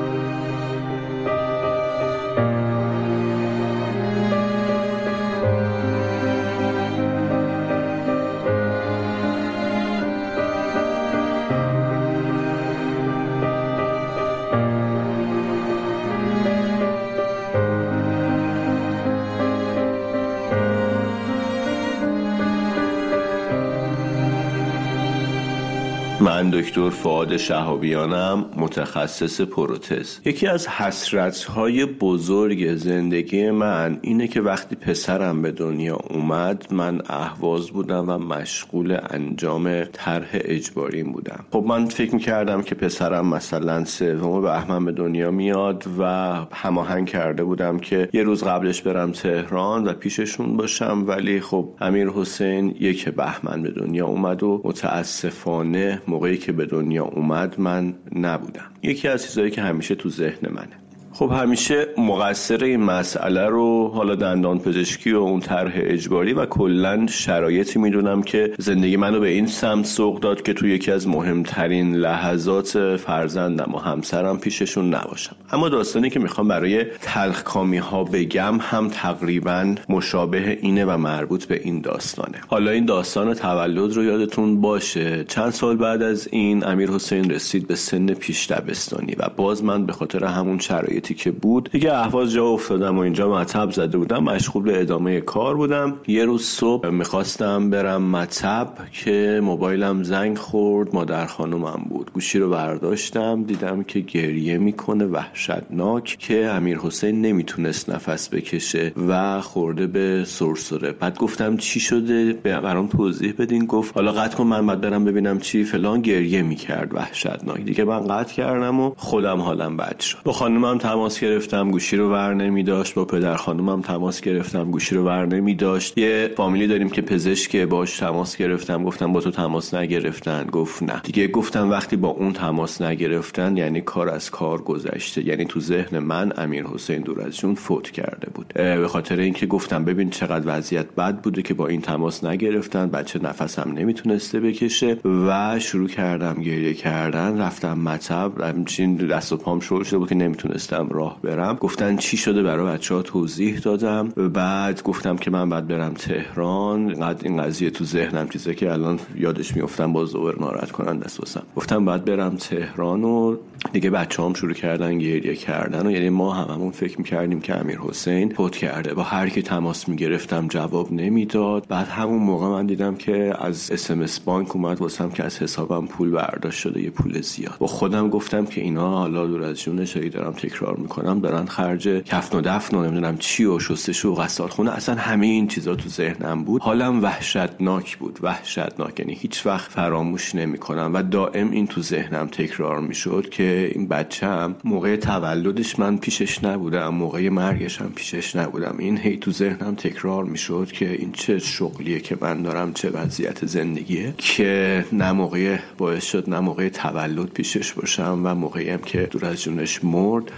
من دکتر فعاد شهابیانم متخصص پروتز. یکی از حسرت های بزرگ زندگی من اینه که وقتی پسرم به دنیا اومد من اهواز بودم و مشغول انجام طرح اجباریم بودم. خب من فکر می‌کردم که پسرم مثلا سوم بهمن به دنیا میاد و هماهنگ کرده بودم که یه روز قبلش برم تهران و پیششون باشم. ولی خب امیر حسین یک بهمن به دنیا اومد و متاسفانه موقعی که به دنیا اومد من نبودم. یکی از چیزهایی که همیشه تو ذهن منه. خب همیشه مقصر این مسئله رو حالا دندان پزشکی و اون طرح اجباری و کلا شرایطی می‌دونم که زندگی منو به این سمت سوق داد که تو یکی از مهمترین لحظات فرزندم و همسرم پیششون نباشم. اما داستانی که می‌خوام برای تلخکامی ها بگم هم تقریبا مشابه اینه و مربوط به این داستانه. حالا این داستان تولد رو یادتون باشه. چند سال بعد از این امیر حسین رسید به سن پیش دبستانی و باز من به خاطر همون شرایط که بود. دیگه احواز جا افتادم و اینجا مطب زده بودم. مشغول به ادامه کار بودم. یه روز صبح می‌خواستم برم مطب که موبایلم زنگ خورد. مادر خانومم بود. گوشی رو برداشتم. دیدم که گریه می‌کنه وحشتناک که امیر حسین نمی‌تونست نفس بکشه و خورده به سرسره. بعد گفتم چی شده؟ برام توضیح بدین. گفت حالا قطع کن من بعد برم ببینم چی. فلان گریه می‌کرد. وحشتناک. دیگه من قطع کردم و خودم حالم بد شد. با خانومم تماس گرفتم گوشی رو ور نمی داشت با پدر خانومم تماس گرفتم گوشی رو ور نمی داشت یه فامیلی داریم که پزشک باش تماس گرفتم. گفتم با تو تماس نگرفتن. گفت نه. دیگه گفتم وقتی با اون تماس نگرفتن یعنی کار از کار گذشته. یعنی تو ذهن من امیر حسین دور از جون فوت کرده بود. به خاطر اینکه گفتم ببین چقدر وضعیت بد بوده که با این تماس نگرفتن. بچه نفسم نمی‌تونسته بکشه. و شروع کردم گریه کردن. رفتم مطب. همچین دست و پام شده بود که نمی‌تونستم راه برم. گفتن چی شده برای بچه ها توضیح دادم. بعد گفتم که من بعد برم تهران. قد این قضیه تو ذهنم چیزه که الان یادش میفتم باز دوباره ناراحت کنن دست گفتم بعد برم تهران و دیگه بچه هم شروع کردن گریه کردن و یعنی ما هممون فکر می‌کردیم که امیر حسین فوت کرده. با هر کی تماس می‌گرفتم جواب نمی‌داد. بعد همون موقع من دیدم که از اسمس بانک اومد واسم که از حسابم پول برداشت شده یه پول زیاد. با خودم گفتم که اینا حالا دور از جونش دارم تکرار می‌کنم دارن خرج کفن و دفن و نمی‌دونم چی و شستشو و غسال خونه اصلا همه این چیزا تو ذهنم بود. حالم وحشتناک بود. وحشتناک. یعنی هیچ وقت فراموش نمی‌کنم. و دائم این تو ذهنم تکرار می‌شد که این بچم موقع تولدش من پیشش نبودم موقع مرگش هم پیشش نبودم. این هی تو ذهنم تکرار می‌شد که این چه شغلیه که من دارم چه وضعیت زندگیه که نه موقع باعث شد نه موقع تولد پیشش باشم و موقعی هم که دور از جونش مرد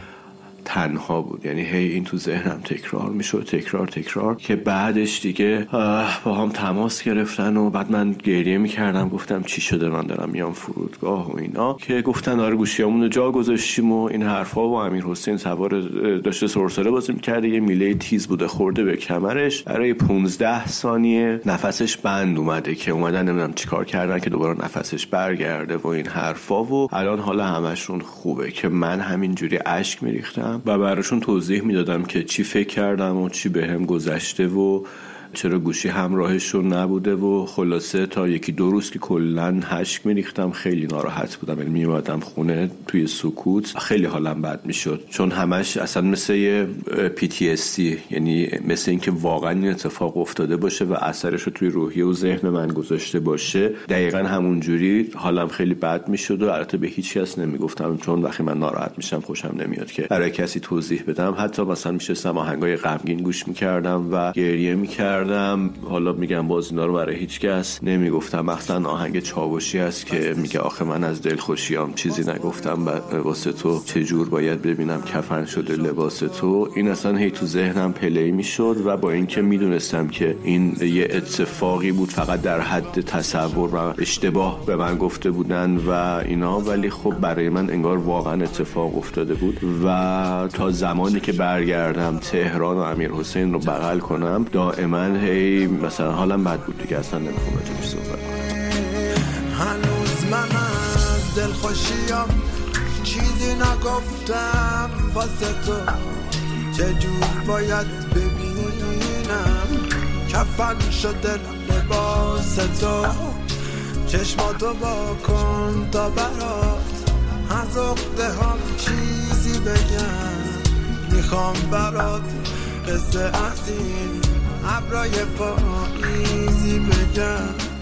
تنها بود. یعنی هی این تو ذهنم تکرار می‌شد تکرار تکرار که بعدش دیگه با هم تماس گرفتن و بعد من گریه می‌کردم گفتم چی شده؟ من دارم میام فرودگاه و اینا. که گفتن آره گوشیامون جا گذاشتیم و این حرفا و امیر حسین سوار داشته سرسره بازی می‌کرده یه میله تیز بوده خورده به کمرش. برای 15 ثانیه نفسش بند اومده که اومدن نمی‌دونم چیکار کردن که دوباره نفسش برگرده و این حرفا. و الان حالا همشون خوبه که من همینجوری اشک میریختم. و براشون توضیح می‌دادم که چی فکر کردم و چی به هم گذشته و چرا گوشی همراهشون نبوده و خلاصه تا یکی دو روز که کلا هشک میریختم خیلی ناراحت بودم. یعنی میومدم خونه توی سکوت خیلی حالم بد می‌شد. چون همش اصلا مثل یه PTSD یعنی مثل اینکه واقعا این اتفاق افتاده باشه و اثرش رو توی روحیه و ذهن من گذاشته باشه. دقیقا همون جوری حالم خیلی بد می‌شد و البته به هیچ کس نمی‌گفتم. چون وقتی من ناراحت میشم خوشم نمیاد که برای کسی توضیح بدم. حتی مثلا میشستم آهنگای غمگین گوش می‌کردم و گریه می‌کردم. کردم. حالا میگم باز اینا رو برای هیچ کس نمی‌گفتم. مثلا آهنگ چاوشی هست که میگه آخه من از دل خوشیام چیزی نگفتم واسه تو چجور باید ببینم کفن شده لباس تو. این اصلا هی تو ذهنم پلی می‌شد و با اینکه می‌دونستم که این یه اتفاقی بود فقط در حد تصور و اشتباه به من گفته بودن و اینا. ولی خب برای من انگار واقعا اتفاق افتاده بود و تا زمانی که برگردم تهران و امیر حسین رو بغل کنم دائما هی مثلا حالم بد بود دیگه اصلا نمی‌خوام راجبش صحبت هنوز من از دل خوشیم چیزی نگفتم واسه تو. چجور باید ببینم؟ کفن شده لباس تو. چشماتو با کن تا برات. از ها چیزی بگم. می‌خوام برات قصه این ابرای پاییزی بگم.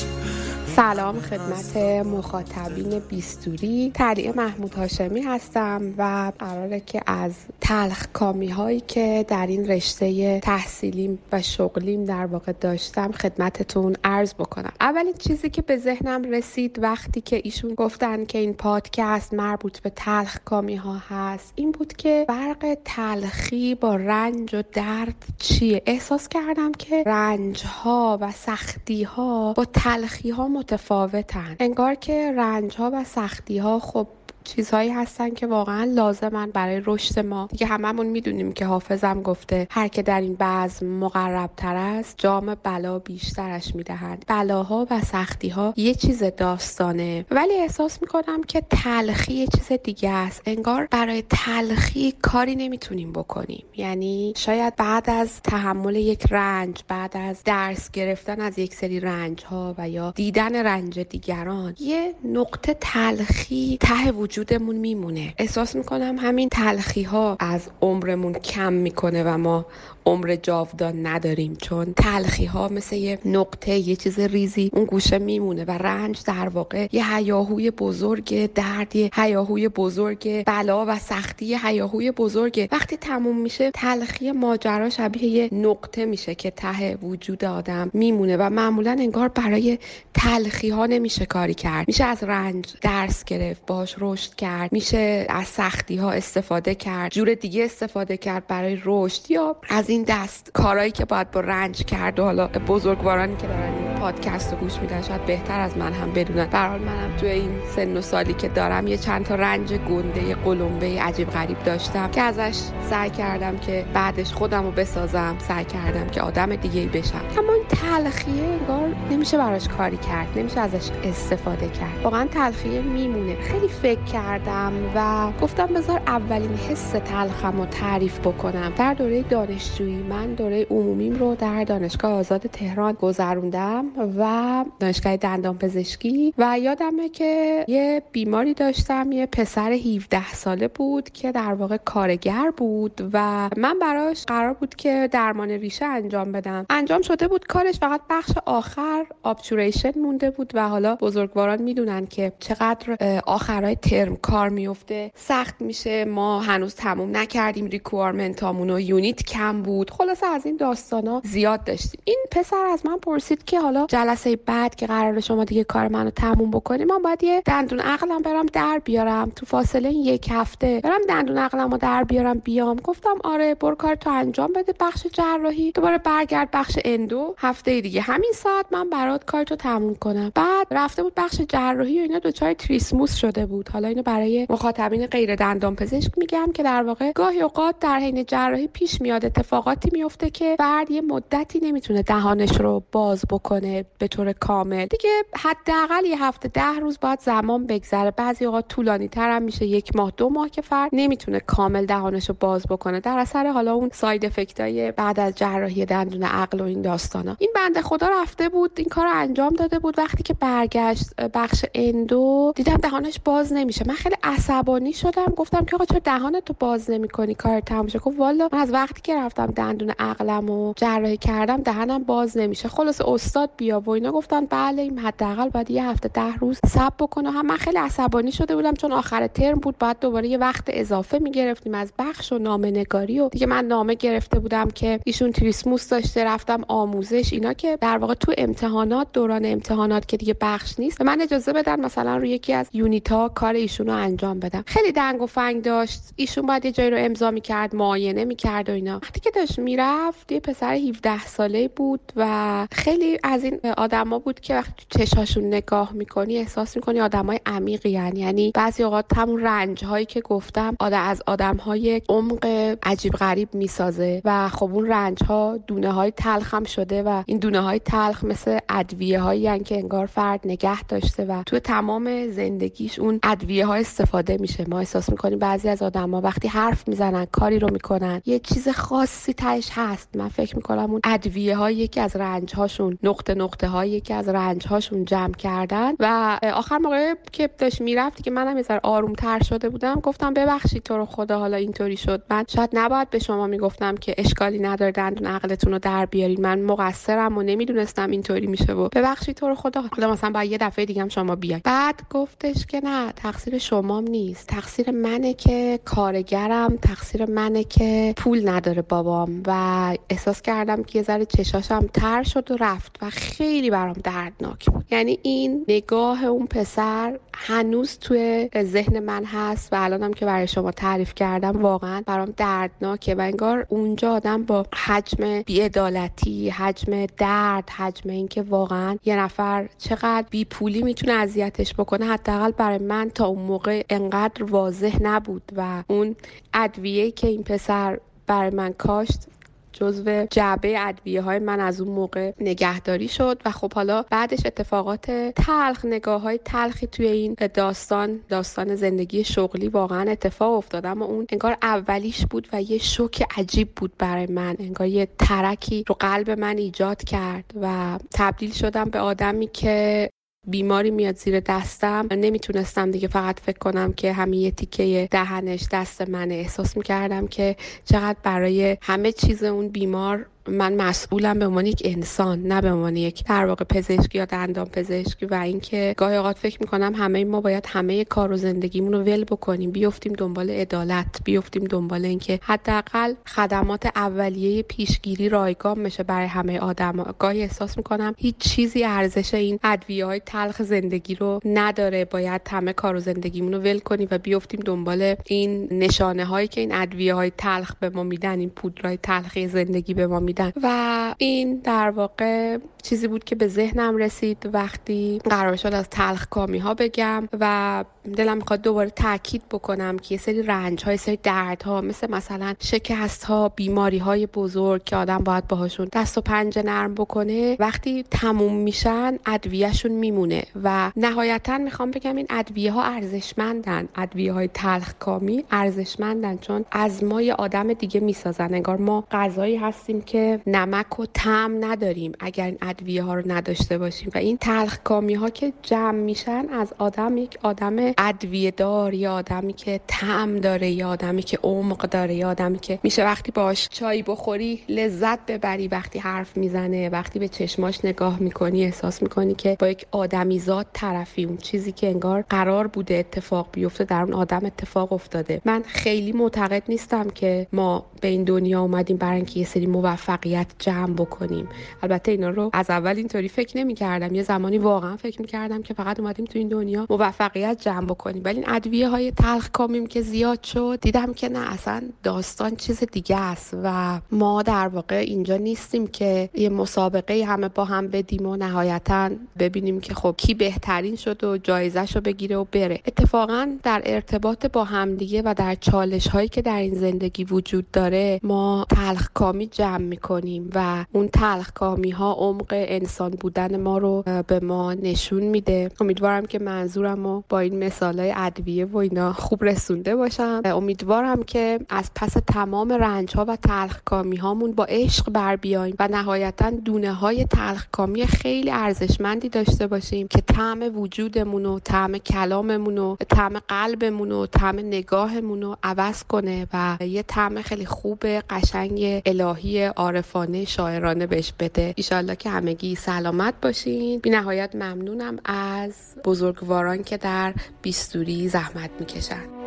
سلام خدمت مخاطبین بیستوری. تلیه محمود هاشمی هستم و قراره که از تلخ کامی هایی که در این رشته تحصیلیم و شغلیم در واقع داشتم خدمتتون عرض بکنم. اولین چیزی که به ذهنم رسید وقتی که ایشون گفتن که این پادکست مربوط به تلخ کامی ها هست این بود که فرق تلخی با رنج و درد چیه؟ احساس کردم که رنج ها و سختی ها با تلخی ها متفاوتن. انگار که رنج ها و سختی ها خب چیزهایی هستن که واقعا لازمن برای رشد ما. دیگه هممون می‌دونیم که حافظم گفته هر که در این بزم مقرب تر است جام بلا بیشترش می‌دهند بلاها و سختی ها یه چیز داستانه. ولی احساس می‌کنم که تلخی یه چیز دیگه است. انگار برای تلخی کاری نمی‌تونیم بکنیم. یعنی شاید بعد از تحمل یک رنج بعد از درس گرفتن از یک سری رنج ها و یا دیدن رنج دیگران یه نقطه تلخی ته وجودمون میمونه. احساس می‌کنم همین تلخی ها از عمرمون کم می‌کنه و ما عمر جاودان نداریم چون تلخی ها مثل یه نقطه یه چیز ریزی اون گوشه میمونه و رنج در واقع یه هیاهوی بزرگ درد یه هیاهوی بزرگ بلا و سختی هیاهوی بزرگ. وقتی تموم میشه تلخی ماجرا شبیه یه نقطه میشه که ته وجود آدم میمونه و معمولا انگار برای تلخی ها نمیشه کاری کرد. میشه از رنج درس گرفت باش رشد کرد. میشه از سختی ها استفاده کرد جور دیگه استفاده کرد برای رشد یا از این دست کارهایی که باید با رنج کرد و حالا بزرگوارانی که دارن این پادکست رو گوش میدن شاید بهتر از من هم بدونن. به حال منم توی این سن و سالی که دارم یه چند تا رنج گنده قلمبه عجیب غریب داشتم که ازش سعی کردم که بعدش خودم رو بسازم سعی کردم که آدم دیگه بشم. اما این تلخیه انگار نمیشه براش کاری کرد نمیشه ازش استفاده کرد. واقعا تلخیه میمونه. خیلی فکر کردم و گفتم بذار اولین حس تلخم رو تعریف بکنم. در دوره دانشجو من دوره عمومیم رو در دانشگاه آزاد تهران گذروندم و دانشگاه دندان پزشکی. و یادمه که یه بیماری داشتم. یه پسر 17 ساله بود که در واقع کارگر بود و من براش قرار بود که درمان ریشه انجام بدم. انجام شده بود کارش فقط بخش آخر آبچوریشن مونده بود و حالا بزرگواران می‌دونن که چقدر آخرهای ترم کار میفته سخت میشه. ما هنوز تموم نکردیم. ریکوارمنت و یونیت کم بود بود. خلاصه از این داستانا زیاد داشتیم. این پسر از من پرسید که حالا جلسه بعد که قرار شما دیگه کار منو تموم بکنیم من باید یه دندون عقلم برم در بیارم. تو فاصله یک هفته برم دندون عقلمو در بیارم بیام. گفتم آره برو کار تو انجام بده بخش جراحی. دوباره برگرد بخش اندو. هفته دیگه. همین ساعت من برات کارتو تموم کنم. بعد رفته بود بخش جراحی و اینا دچار تریسموس شده بود. حالا اینو برای مخاطبین غیر دندان پزشک میگم که در واقع گاهی اوقات در حین جراحی پیش میاد اتفاق اتفاقاتی میفته که فرد یه مدتی نمی‌تونه دهانش رو باز بکنه به طور کامل. دیگه حداقل یه هفته ده روز باید زمان بگذره. بعضی اوقات طولانی تر هم میشه. یک ماه دو ماه که فرد نمی‌تونه کامل دهانش رو باز بکنه. در اثر حالا اون ساید افکتای بعد از جراحی دندون عقل و این داستانا. این بنده خدا رفته بود این کار انجام داده بود. وقتی که برگشت بخش اندو دیدم دهانش باز نمیشه. من خیلی عصبانی شدم. گفتم که آقا چرا دهانتو باز نمی‌کنی؟ کار تموم گفت والا من از وقتی که رفتم دندون عقلم و جراحی کردم دهنم باز نمیشه. خلاص استاد بیا و اینا گفتن بله این حداقل باید یه هفته ده روز صبر بکنه. هم من خیلی عصبانی شده بودم چون آخر ترم بود بعد دوباره یه وقت اضافه می‌گرفتیم از بخش و نامه نگاری و دیگه من نامه گرفته بودم که ایشون تریسموس داشته رفتم آموزش اینا که در واقع تو امتحانات دوران امتحانات که دیگه بخش نیست من اجازه بدن مثلا روی یکی از یونیت ها کار ایشون رو انجام بدم. خیلی دنگ و فنگ داشت. ایشون باید یه جایی رو امضا می‌کرد معاینه می‌کرد و اینا. وقتی که داشت می‌رفت یه پسر 17 ساله بود و خیلی از این آدما بود که وقتی چشاشون نگاه می‌کنی احساس می‌کنی آدمای عمیقی یعنی یعنی بعضی اوقات همون رنج هایی که گفتم آدم از آدم های عمق عجیب غریب می‌سازه و خب اون رنج ها دونه های تلخ هم شده و این دونه های تلخ مثل ادویه هایی که انگار فرد نگه داشته و تو تمام زندگیش اون ادویه ها استفاده میشه. ما احساس می‌کنیم بعضی از آدما وقتی حرف می‌زنن کاری رو می‌کنن یه چیز خاصی تهش هست. من فکر می‌کنم اون ادویه های یکی از رنج هاشون نقطه نقطه هایی که از رنج هاشون جمع کردن. و آخر موقع که داشت می‌رفتی که منم یه ذره آروم تر شده بودم گفتم ببخشید تو رو خدا حالا اینطوری شد. من شاید نباید به شما می‌گفتم که اشکالی نداره دندون عقلتون رو در بیارین. من مقصرم و نمی‌دونستم اینطوری میشه و ببخشید تو رو خدا. حالا مثلا با یه دفعه دیگه شما بیاین. بعد گفتش که نه تقصیر شمام نیست. تقصیر منه که کارگرم تقصیر منه که پول نداره بابام و احساس کردم که یه ذره چشاشم تر شد و رفت و خیلی برام دردناک بود. یعنی این نگاه اون پسر هنوز توی ذهن من هست و الانم که برای شما تعریف کردم واقعا برام دردناکه و انگار اونجا آدم با حجم بیعدالتی حجم درد حجم اینکه واقعا یه نفر چقدر بی پولی می‌تونه اذیتش بکنه حداقل برای من تا اون موقع انقدر واضح نبود و اون ادویه که این پسر برای من کاشت جزو جعبه ادویه های من از اون موقع نگهداری شد و خب حالا بعدش اتفاقات تلخ نگاه های تلخی توی این داستان داستان زندگی شغلی واقعا اتفاق افتاد. اما اون انگار اولیش بود و یه شوک عجیب بود برای من. انگار یه ترکی رو قلب من ایجاد کرد و تبدیل شدم به آدمی که بیماری میاد زیر دستم. نمی‌تونستم دیگه فقط فکر کنم که همین یه تیکه دهنش دست منه. احساس می‌کردم که چقدر برای همه چیز اون بیمار من مسئولم به عنوان یک انسان نه به عنوان یک در واقع پزشکی یا دندان پزشکی و اینکه گاهی اوقات فکر می‌کنم همه ما باید همه کار و زندگیمون رو ول بکنیم بیفتیم دنبال عدالت بیفتیم دنبال اینکه حداقل خدمات اولیه پیشگیری رایگان میشه برای همه آدم. گاهی احساس می‌کنم هیچ چیزی ارزش این ادویه های تلخ زندگی رو نداره. باید همه کار و زندگیمون رو ول کنیم و بیفتیم دنبال این نشانه هایی که این ادویه های تلخ به ما میدن این پودرهای تلخی زندگی به ما میدن و این در واقع چیزی بود که به ذهنم رسید وقتی قرار شد از تلخ کامی ها بگم و دلم می‌خواد دوباره تاکید بکنم که یه سری رنج های سری درد ها مثل مثلا شکست ها بیماری های بزرگ که آدم باید باهاشون دست و پنجه نرم بکنه وقتی تموم میشن ادویهشون میمونه و نهایتا می‌خوام بگم این ادویه ها ارزشمندن. ادویه های تلخ کامی ارزشمندن چون از ما یه آدم دیگه می‌سازن. انگار ما غذایی هستیم که نمک و تم نداریم اگر این ادویه ها رو نداشته باشیم. و این تلخ کامی ها که جمع میشن از آدم یک آدم ادویه دار یا آدمی که تم داره یا آدمی که عمق داره یا آدمی که میشه وقتی باش چای بخوری لذت ببری. وقتی حرف می‌زنه وقتی به چشماش نگاه می‌کنی احساس می‌کنی که با یک آدمی ذات طرفی. اون چیزی که انگار قرار بوده اتفاق بیفته در اون آدم اتفاق افتاده. من خیلی معتقد نیستم که ما به این دنیا اومدیم برای اینکه یه سری موفقیت جمع بکنیم. البته اینا رو از اول اینطوری فکر نمی‌کردم. یه زمانی واقعا فکر می‌کردم که فقط اومدیم تو این دنیا موفقیت جمع بکنیم. ولی این ادویه های تلخ کامیم که زیاد شد دیدم که نه اصلا داستان چیز دیگه است و ما در واقع اینجا نیستیم که یه مسابقه همه با هم بدیم و نهایتا ببینیم که خب کی بهترین شد و جایزش رو بگیره و بره. اتفاقا در ارتباط با همدیگه و در چالش هایی که در این زندگی وجود داره ما تلخ کامی جمع می‌کنیم و اون تلخ کامی ها عمق انسان بودن ما رو به ما نشون میده. امیدوارم که منظورم با این مثالای ادویه و اینا خوب رسونده باشم. امیدوارم که از پس تمام رنج ها و کامی هامون با عشق بر بیایم و نهایتا دونه های کامی خیلی ارزشمندی داشته باشیم که طعم وجودمون و طعم کلاممون و طعم قلبمون و طعم نگاهمون رو عوض کنه و یه طعم خیلی خوب قشنگ الهی عارفانه شاعرانه بهش بده. ایشالله که همگی سلامت باشین. بی نهایت ممنونم از بزرگواران که در بیستوری زحمت می‌کشن.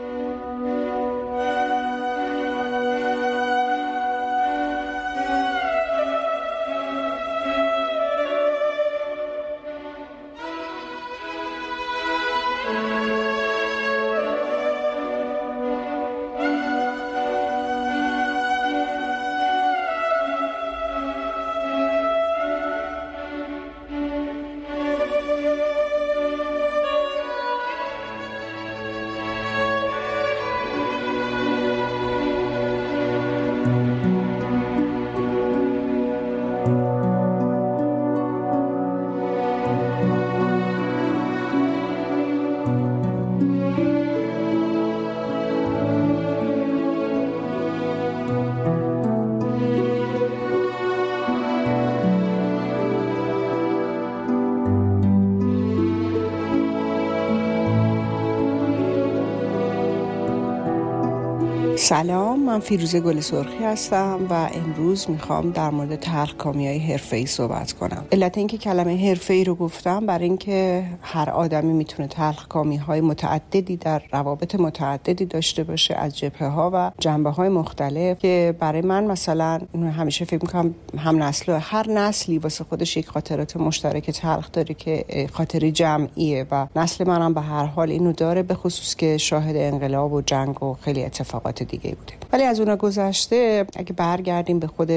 سلام من فیروزه گل سرخی هستم و امروز می‌خوام در مورد تلخ کامی های حرفه ای صحبت کنم. علت اینکه کلمه حرفه ای رو گفتم برای اینکه هر آدمی می‌تونه تلخ کامی های متعددی در روابط متعددی داشته باشه از جبهه ها و جنبه های مختلف که برای من مثلا همیشه فکر می‌کنم هم نسل هر نسلی واسه خودش یک خاطرات مشترک تلخ داره که خاطری جمعیه و نسل منم به هر حال اینو داره به خصوص که شاهد انقلاب و جنگ و خیلی اتفاقات دیگه. بوده ولی از اون گذشته اگه برگردیم به خود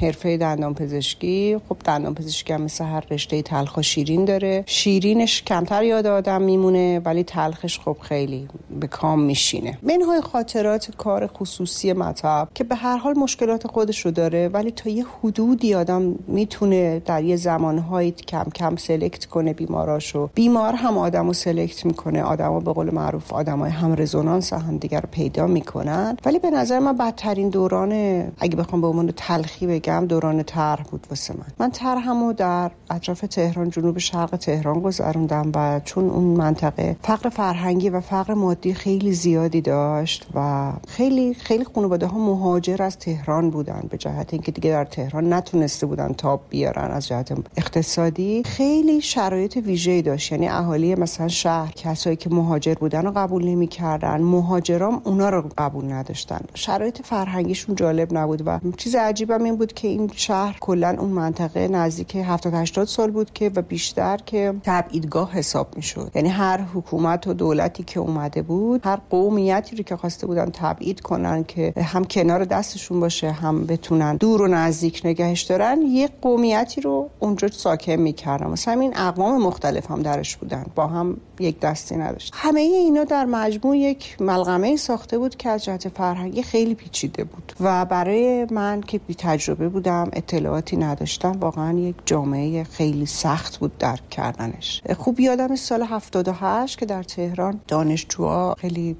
حرفه دندان پزشکی خب دندان پزشکی هم مثل هر رشته تلخ و شیرین داره. شیرینش کمتر یاد آدم میمونه ولی تلخش خب خیلی به کام میشینه. منهای خاطرات کار خصوصی مطب که به هر حال مشکلات خودش رو داره ولی تا یه حدودی آدم می‌تونه در یه زمانهایی کم کم سلکت کنه بیماراشو. بیمار هم آدم رو سلکت می‌کنه. آدم به قول معروف آدم های هم رزونانس هم دیگر پیدا می‌کنن. ولی به نظر من بدترین دوران اگه بخوام به عنوان تلخی بگم بگم دوران طرح بود واسه من. من طرحمو در اطراف تهران جنوب شرق تهران گذروندم و چون اون منطقه فقر فرهنگی و فقر مادی خیلی زیادی داشت و خیلی خیلی خانواده ها مهاجر از تهران بودن به جهت اینکه دیگه در تهران نتونسته بودن تاب بیارن از جهت اقتصادی خیلی شرایط ویژه‌ای داشت. یعنی اهالی مثلا شهر کسایی که مهاجر بودن رو قبول نمی‌کردن مهاجرام اونا رو قبول نداشتن. شرایط فرهنگیشون جالب نبود و چیز عجیبم این بود که این شهر کلا اون منطقه نزدیک 70 80 سال بود که و بیشتر که تبعیدگاه حساب می‌شد. یعنی هر حکومت و دولتی که اومده بود هر قومیتی رو که خواسته بودن تبعید کنن که هم کنار دستشون باشه هم بتونن دور و نزدیک نگهش دارن یک قومیتی رو اونجا ساکن می‌کردن. مثلا این اقوام مختلف هم درش بودن. با هم یک دستی نداشت. همه اینا در مجموع یک ملغمه ساخته بود که از جهت فرهنگی خیلی پیچیده بود. و برای من که بی تجربه بودم اطلاعاتی نداشتم. واقعا یک جامعه خیلی سخت بود درک کردنش. خوب یادم سال 78 که در تهران دانشجوها خیلی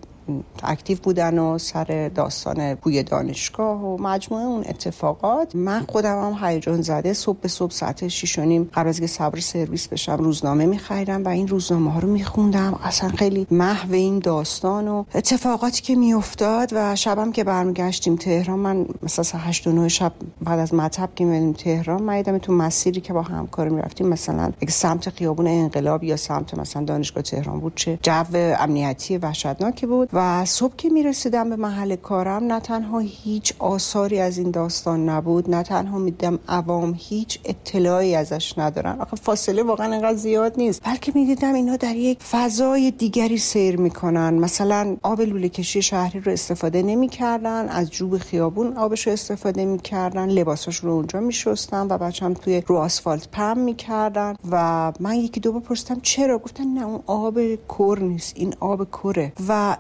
اکتیو بودن و سر داستان بوی دانشگاه و مجموعه اون اتفاقات. من خودم هم هیجان زده صبح به صبح ساعت 6 و نیم قبل از که صبر سرویس بشم روزنامه میخریدم و این روزنامه ها رو میخوندم. اصلا خیلی محو این داستان و اتفاقاتی که میافتاد و شبم که برمیگشتیم تهران من مثلا 8 و 9 شب بعد از مطب که میریم تهران من تو مسیری که با همکار می‌رفتیم مثلا اگه سمت خیابون انقلاب یا سمت مثلا دانشگاه تهران بود چه جو امنیتی وحشتناکی بود. و صبح که می‌رسیدم به محل کارم نه تنها هیچ آثاری از این داستان نبود نه تنها میدم عوام هیچ اطلاعی ازش ندارن. آخه فاصله واقعا انقدر زیاد نیست. بلکه می‌دیدم اینا در یک فضای دیگری سیر می‌کنن. مثلا آب لوله کشی شهری رو استفاده نمی‌کردن از جوب خیابون آبش رو استفاده می‌کردن لباساش رو اونجا میشستن و بچم توی رو آسفالت پم می‌کردن و من یکی دو بار پرسیدم چرا؟ گفتن نه اون آب کر نیست این آب کره و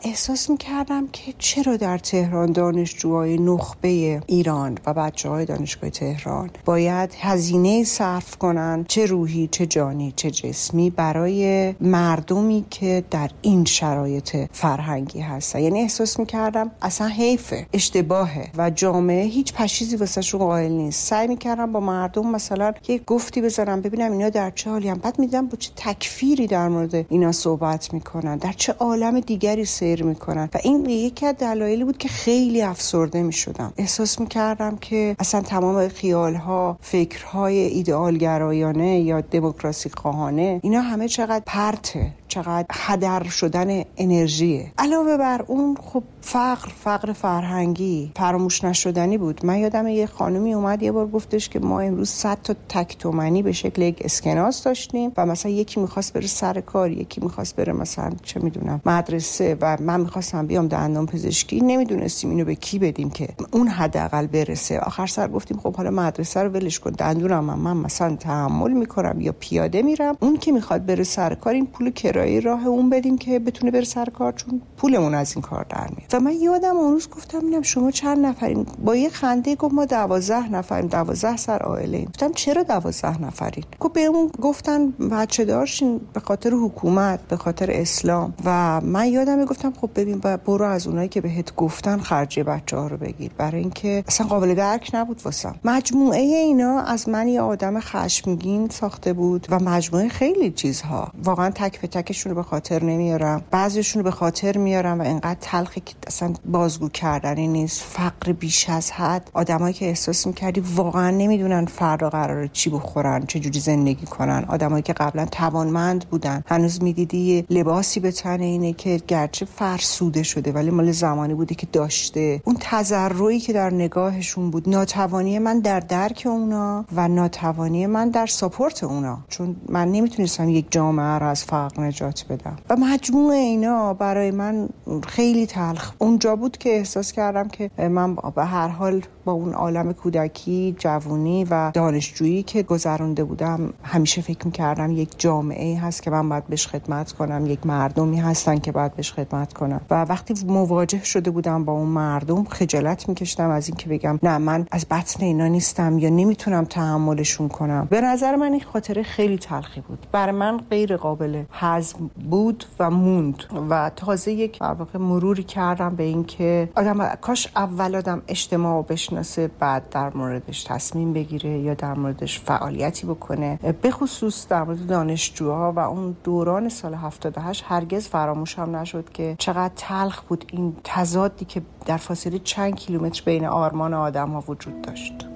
می‌کردم که چرا در تهران دانشجوهای نخبه ایران و بچه های دانشگاه تهران باید هزینه صرف کنن چه روحی چه جانی چه جسمی برای مردمی که در این شرایط فرهنگی هستن. یعنی احساس می‌کردم اصلا حیفه اشتباهه و جامعه هیچ پشیزی واسه قائل نیست. سعی می‌کردم با مردم مثلا یه گفتی بذارم ببینم اینا در چه حالی هم بعد میدم با چه تکفیری در مورد اینا صحبت می‌کنن در چه عالم دیگری سیر می‌کنن. و این یکی از دلایلی بود که خیلی افسرده می‌شدم. احساس می‌کردم که اصلا تمام خیالها فکرهای ایدئالگرایانه یا دموکراسی خواهانه اینا همه چقدر پرته چقدر هدر شدن انرژیه. علاوه بر اون خب فقر فقر فرهنگی فراموش نشدنی بود. من یادم یه خانمی اومد یه بار گفتش که ما امروز 100 تا تک تومنی به شکل یک اسکناس داشتیم و مثلا یکی می‌خواست بره سر کار یکی می‌خواست بره مثلا چه می‌دونم مدرسه و من می‌خواستم بیام دندان پزشکی. نمی‌دونستیم اینو به کی بدیم که اون حداقل برسه. آخر سر گفتیم خب حالا مدرسه رو ولش کن. دندونم من, من مثلا تحمل می‌کنم یا پیاده میرم. اون که می‌خواد بره سر کار این پول کرایه راه اون بدیم که بتونه بره سر کار چون پولمون از این کار در میاد. و من یادم اون روز گفتم اینم شما چند نفرین با یه خنده گفت ما دوازده نفریم دوازده سر عائله گفتم چرا دوازده نفرین؟ گفت به اون گفتن بچه دارشین به خاطر حکومت به خاطر اسلام. و من یادم گفتم خب خب ببین برو از اونایی که بهت گفتن خرج بچه ها رو بگیر. برای اینکه اصلا قابل درک نبود واسم. مجموعه اینا از من یه آدم خشمگین ساخته بود و مجموعه خیلی چیزها. واقعا تک به تکشون رو به خاطر نمیارم. بعضیشون رو به خاطر میارم و اینقدر تلخی که اصلا بازگو کردنی نیست. فقر بیش از حد. آدمایی که احساس می‌کردی واقعا نمی‌دونن فردا قراره چی بخورن چه جوری زندگی کنن. آدمایی که قبلا توانمند بودن. هنوز می‌دیدی لباسی به تن اینه که گرچه فرسوده شده ولی مال زمانی بوده که داشته. اون تذرعی که در نگاهشون بود ناتوانی من در درک اونا و ناتوانی من در ساپورت اونا. چون من نمی‌تونستم یک جامعه رو از فقر نجات بدم. و مجموع اینا برای من خیلی تلخ اونجا بود که احساس کردم که من به هر حال با اون عالم کودکی جوونی و دانشجویی که گذرونده بودم همیشه فکر می‌کردم یک جامعه هست که من باید بهش خدمت کنم یک مردمی هستن که باید بهش خدمت کنم. و وقتی مواجه شده بودم با اون مردم خجالت میکشتم از اینکه بگم نه من از بطن اینا نیستم یا نمی‌تونم تحملشون کنم. به نظر من این خاطره خیلی تلخی بود. برای من غیر قابل هضم بود و موند. و تازه یک مروری کردم به اینکه آدم کاش اول آدم اجتماع بشناسه بعد در موردش تصمیم بگیره یا در موردش فعالیتی بکنه. به خصوص در مورد دانشجوها و اون دوران سال 78 هرگز فراموشم نشد که چقدر تلخ بود این تضادی که در فاصله چند کیلومتر بین آرمان آدم ها وجود داشت.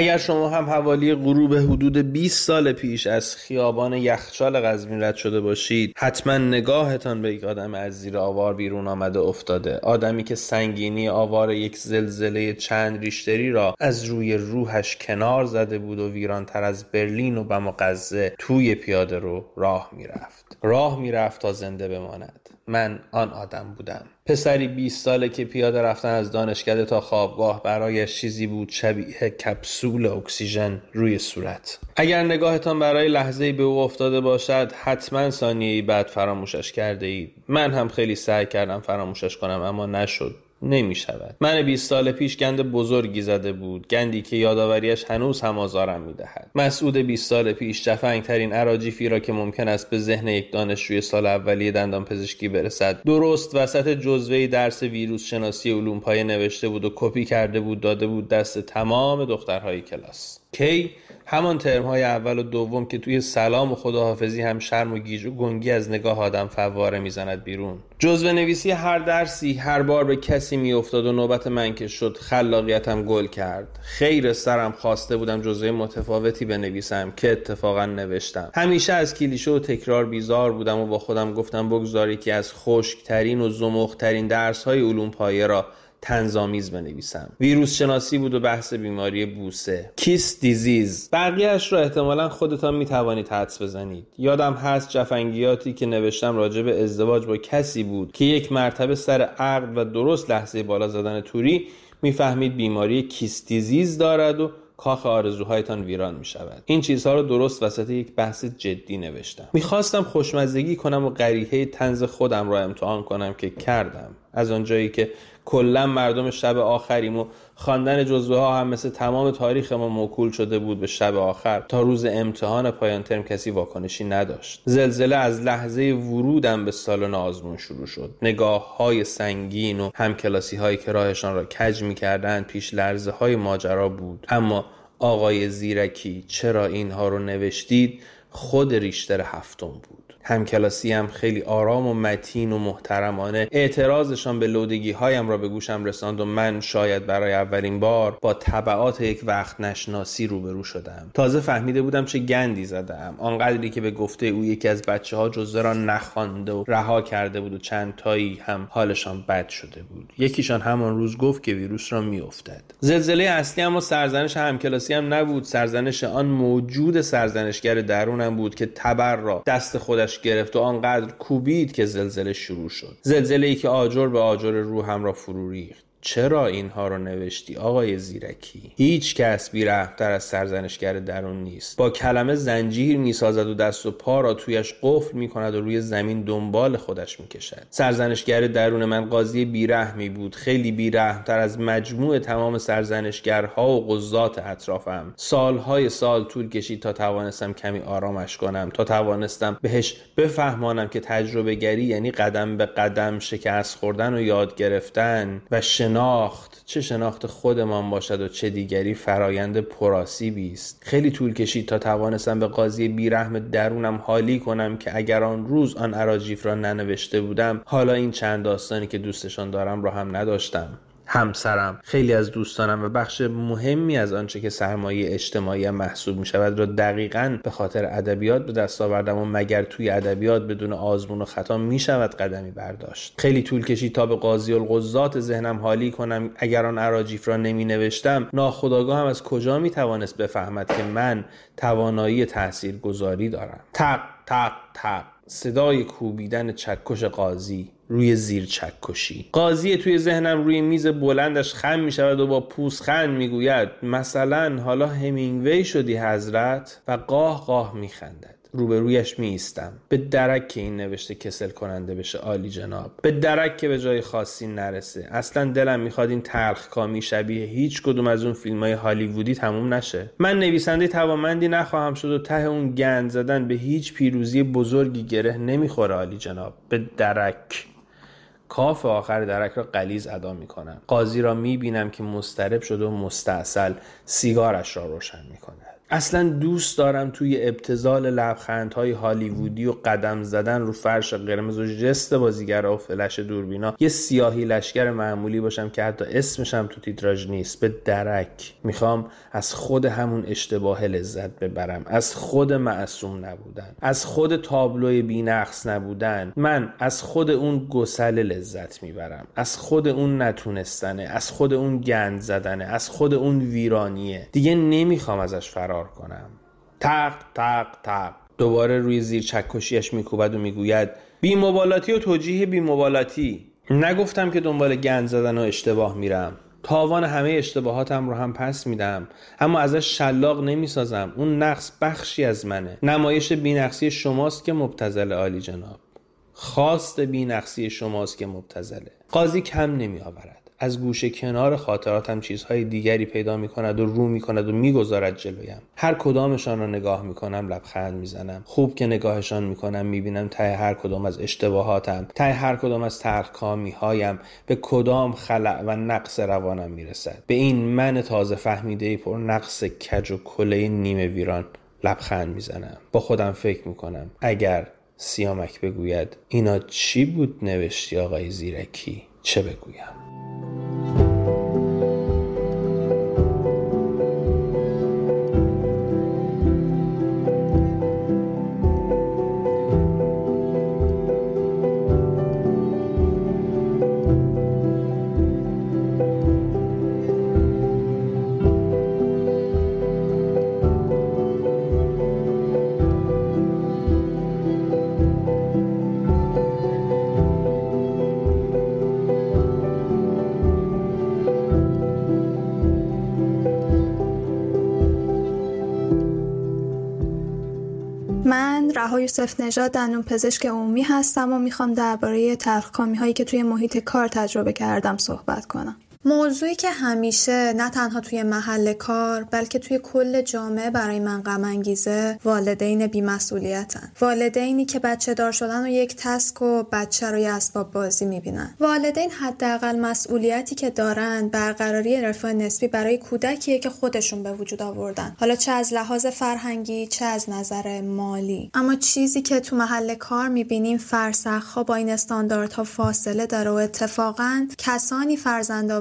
اگر شما هم حوالی غروب حدود 20 سال پیش از خیابان یخچال قزوین رد شده باشید حتما نگاهتان به یک آدم از زیر آوار بیرون آمده افتاده. آدمی که سنگینی آوار یک زلزله چند ریشتری را از روی روحش کنار زده بود و ویرانتر از برلین و بم و غزه توی پیاده رو راه می‌رفت. راه می‌رفت تا زنده بماند. من آن آدم بودم. پسری 20 ساله که پیاده رفتن از دانشکده تا خوابگاه برایش چیزی بود شبیه کپسول اکسیژن روی صورت. اگر نگاهتان برای لحظه به او افتاده باشد حتما ثانیه بعد فراموشش کرده اید من هم خیلی سعی کردم فراموشش کنم اما نشد. نمی شود من 20 سال پیش گند بزرگی زده بود. گندی که یادآوریش هنوز هم آزارم می دهد مسعود 20 سال پیش جفنگ ترین عراجیفی را که ممکن است به ذهن یک دانشجوی سال اولیه دندان پزشکی برسد درست وسط جزوه درس ویروس شناسی علوم پایه نوشته بود و کپی کرده بود داده بود دست تمام دخترهای کلاس. کی؟ همان ترم های اول و دوم که توی سلام و خداحافظی هم شرم و گیج و گنگی از نگاه آدم فواره می‌زند بیرون. جزوه نویسی هر درسی هر بار به کسی میافتاد و نوبت من که شد خلاقیتم گل کرد. خیر سرم خواسته بودم جزوه متفاوتی بنویسم که اتفاقا نوشتم. همیشه از کلیشه و تکرار بیزار بودم و با خودم گفتم بگذاری که از خشکترین و زمخترین درس های علوم پایه را طنزآمیز بنویسم. ویروس شناسی بود و بحث بیماری بوسه. kiss disease. بقیهش را احتمالا خودتان می توانید حدس بزنید. یادم هست جفنگیاتی که نوشتم راجع به ازدواج با کسی بود که یک مرتبه سر عقل و درست لحظه بالا زدن توری می‌فهمید بیماری kiss disease دارد و کاخ آرزوهایتان ویران می شود این چیزها رو درست وسط یک بحث جدی نوشتم. می‌خواستم خوشمزگی کنم و قریحه طنز خودم را امتحان کنم که کردم. از آنجایی که کلا مردم شب آخریم و خواندن جزوه ها هم مثل تمام تاریخ ما موکول شده بود به شب آخر تا روز امتحان پایان ترم کسی واکنشی نداشت. زلزله از لحظه ورودم به سالن آزمون شروع شد. نگاه های سنگین و همکلاسی هایی که راهشان را کج می کردن پیش لرزه های ماجرا بود. اما آقای زیرکی چرا اینها رو نوشتید؟ خود ریشتر هفتم بود. همکلاسی هم خیلی آرام و متین و محترمانه. اعتراضشان به لودگی هایم را به گوشم رساند و من شاید برای اولین بار با طبعات یک وقت نشناسی روبرو شدم. تازه فهمیده بودم چه گندی زدم. آنقدری که به گفته او یکی از بچه ها جزوه را نخوانده و رها کرده بود و چند تایی هم حالشان بد شده بود. یکیشان همان روز گفت که ویروس را میافتد. زلزله اصلی اما سرزنش همکلاسی هم نبود. سرزنش آن موجود سرزنشگر درونم بود که تبر را دست خودش گرفت و آنقدر کوبید که زلزله شروع شد. زلزله ای که آجر به آجر روحم را فرو ریخت. چرا اینها رو نوشتی آقای زیرکی؟ هیچ کس بیرحمتر از سرزنشگر درون نیست. با کلمه زنجیر می‌سازد و دست و پا را تویش قفل می‌کند و روی زمین دنبال خودش می‌کشد. سرزنشگر درون من قاضی بیرحمی بود. خیلی بیرحمتر از مجموع تمام سرزنشگرها و قضات اطرافم. سالهای سال طول کشید تا توانستم کمی آرامش کنم تا توانستم بهش بفهمانم که تجربه گری یعنی قدم به قدم شکست خوردن و یاد گرفتن و شناخت؟ چه شناخت خودمان باشد و چه دیگری فرایند پراسیبی است؟ خیلی طول کشید تا توانستم به قاضی بیرحم درونم حالی کنم که اگر آن روز آن عراجیف را ننوشته بودم حالا این چند داستانی که دوستشان دارم را هم نداشتم. همسرم خیلی از دوستانم و بخش مهمی از آنچه که سرمایه اجتماعی محسوب می شود را دقیقا به خاطر ادبیات به دست آوردم و مگر توی ادبیات بدون آزمون و خطا می شود قدمی برداشت. خیلی طول کشید تا به قاضی القضات ذهنم حالی کنم اگر آن عراجیف را نمی نوشتم ناخداگاه هم از کجا می توانست بفهمد که من توانایی تأثیر گذاری دارم؟ تق تق تق. صدای کوبیدن چکش قاضی. روی زیر چکشی قاضی توی ذهنم روی میز بلندش خم می شود و با پوزخند می گوید مثلا حالا همینگوی شدی حضرت؟ و قاه قاه می خندد روبرویش می ایستم به درک که این نوشته کسل کننده بشه عالی جناب. به درک که به جای خاصی نرسه. اصلا دلم می‌خواد این تلخ کامی شبیه هیچ کدوم از اون فیلم های هالیوودی تموم نشه. من نویسنده توامندی نخواهم شد و ته اون گند زدن به هیچ پیروزی بزرگی گره نمی‌خوره عالی جناب. به درک. کاف آخر درک را قلیز ادا می کنم قاضی را می بینم که مسترب شده و مستاصل سیگارش را روشن می کند اصلا دوست دارم توی ابتزال لبخندهای هالیوودی و قدم زدن رو فرش قرمز و جست بازیگر و فلش دوربینا یه سیاهی لشکر معمولی باشم که حتی اسمشم تو تیتراژ نیست. به درک می‌خوام از خود همون اشتباه لذت ببرم. از خود معصوم نبودن. از خود تابلوی بینقص نبودن. من از خود اون گسل لذت می‌برم. از خود اون نتونستنه. از خود اون گند زدنه. از خود اون ویرانیه. دیگه نمی‌خوام ازش فرار کنم. تق تق تق. دوباره روی زیر چکشیش میکوبد و می‌گوید بی مبالاتی و توجیه بی مبالاتی. نگفتم که دنبال گند زدن و اشتباه میرم. تاوان همه اشتباهاتم رو هم پس میدم. اما ازش شلاق نمی‌سازم. اون نقص بخشی از منه. نمایش بینقصی شماست که مبتزل عالی جناب. خواست بینقصی شماست که مبتزله قاضی کم نمی آورد از گوشه کنار خاطراتم چیزهای دیگری پیدا می کند و رو می کند و می‌گذارد جلویم. هر کدامشان را نگاه می کنم لبخند می زنم خوب که نگاهشان می کنم می بینم ته هر کدام از اشتباهاتم ته هر کدام از تلخکامی هایم به کدام خلع و نقص روانم می رسد به این من تازه فهمیده پر نقص کج و کله نیمه ویران لبخند می‌زنم. با خودم فکر می‌کنم اگر سیامک بگوید اینا چی بود نوشتی آقای زیرکی؟ چه بگویم؟ یوسف نژاد دندون پزشک عمومی هستم و می‌خوام درباره تلخکامی هایی که توی محیط کار تجربه کردم صحبت کنم. موضوعی که همیشه نه تنها توی محل کار بلکه توی کل جامعه برای من غم انگیزه والدین بیمسئولیتن. والدینی که بچه دار شدن و یک تسک و بچه رو یه اسباب بازی می‌بینن. والدین حداقل مسئولیتی که دارن برقراری رفاه نسبی برای کودکیه که خودشون به وجود آوردن. حالا چه از لحاظ فرهنگی چه از نظر مالی. اما چیزی که تو محل کار می‌بینیم فرسخ با این استانداردها فاصله داره و اتفاقا کسانی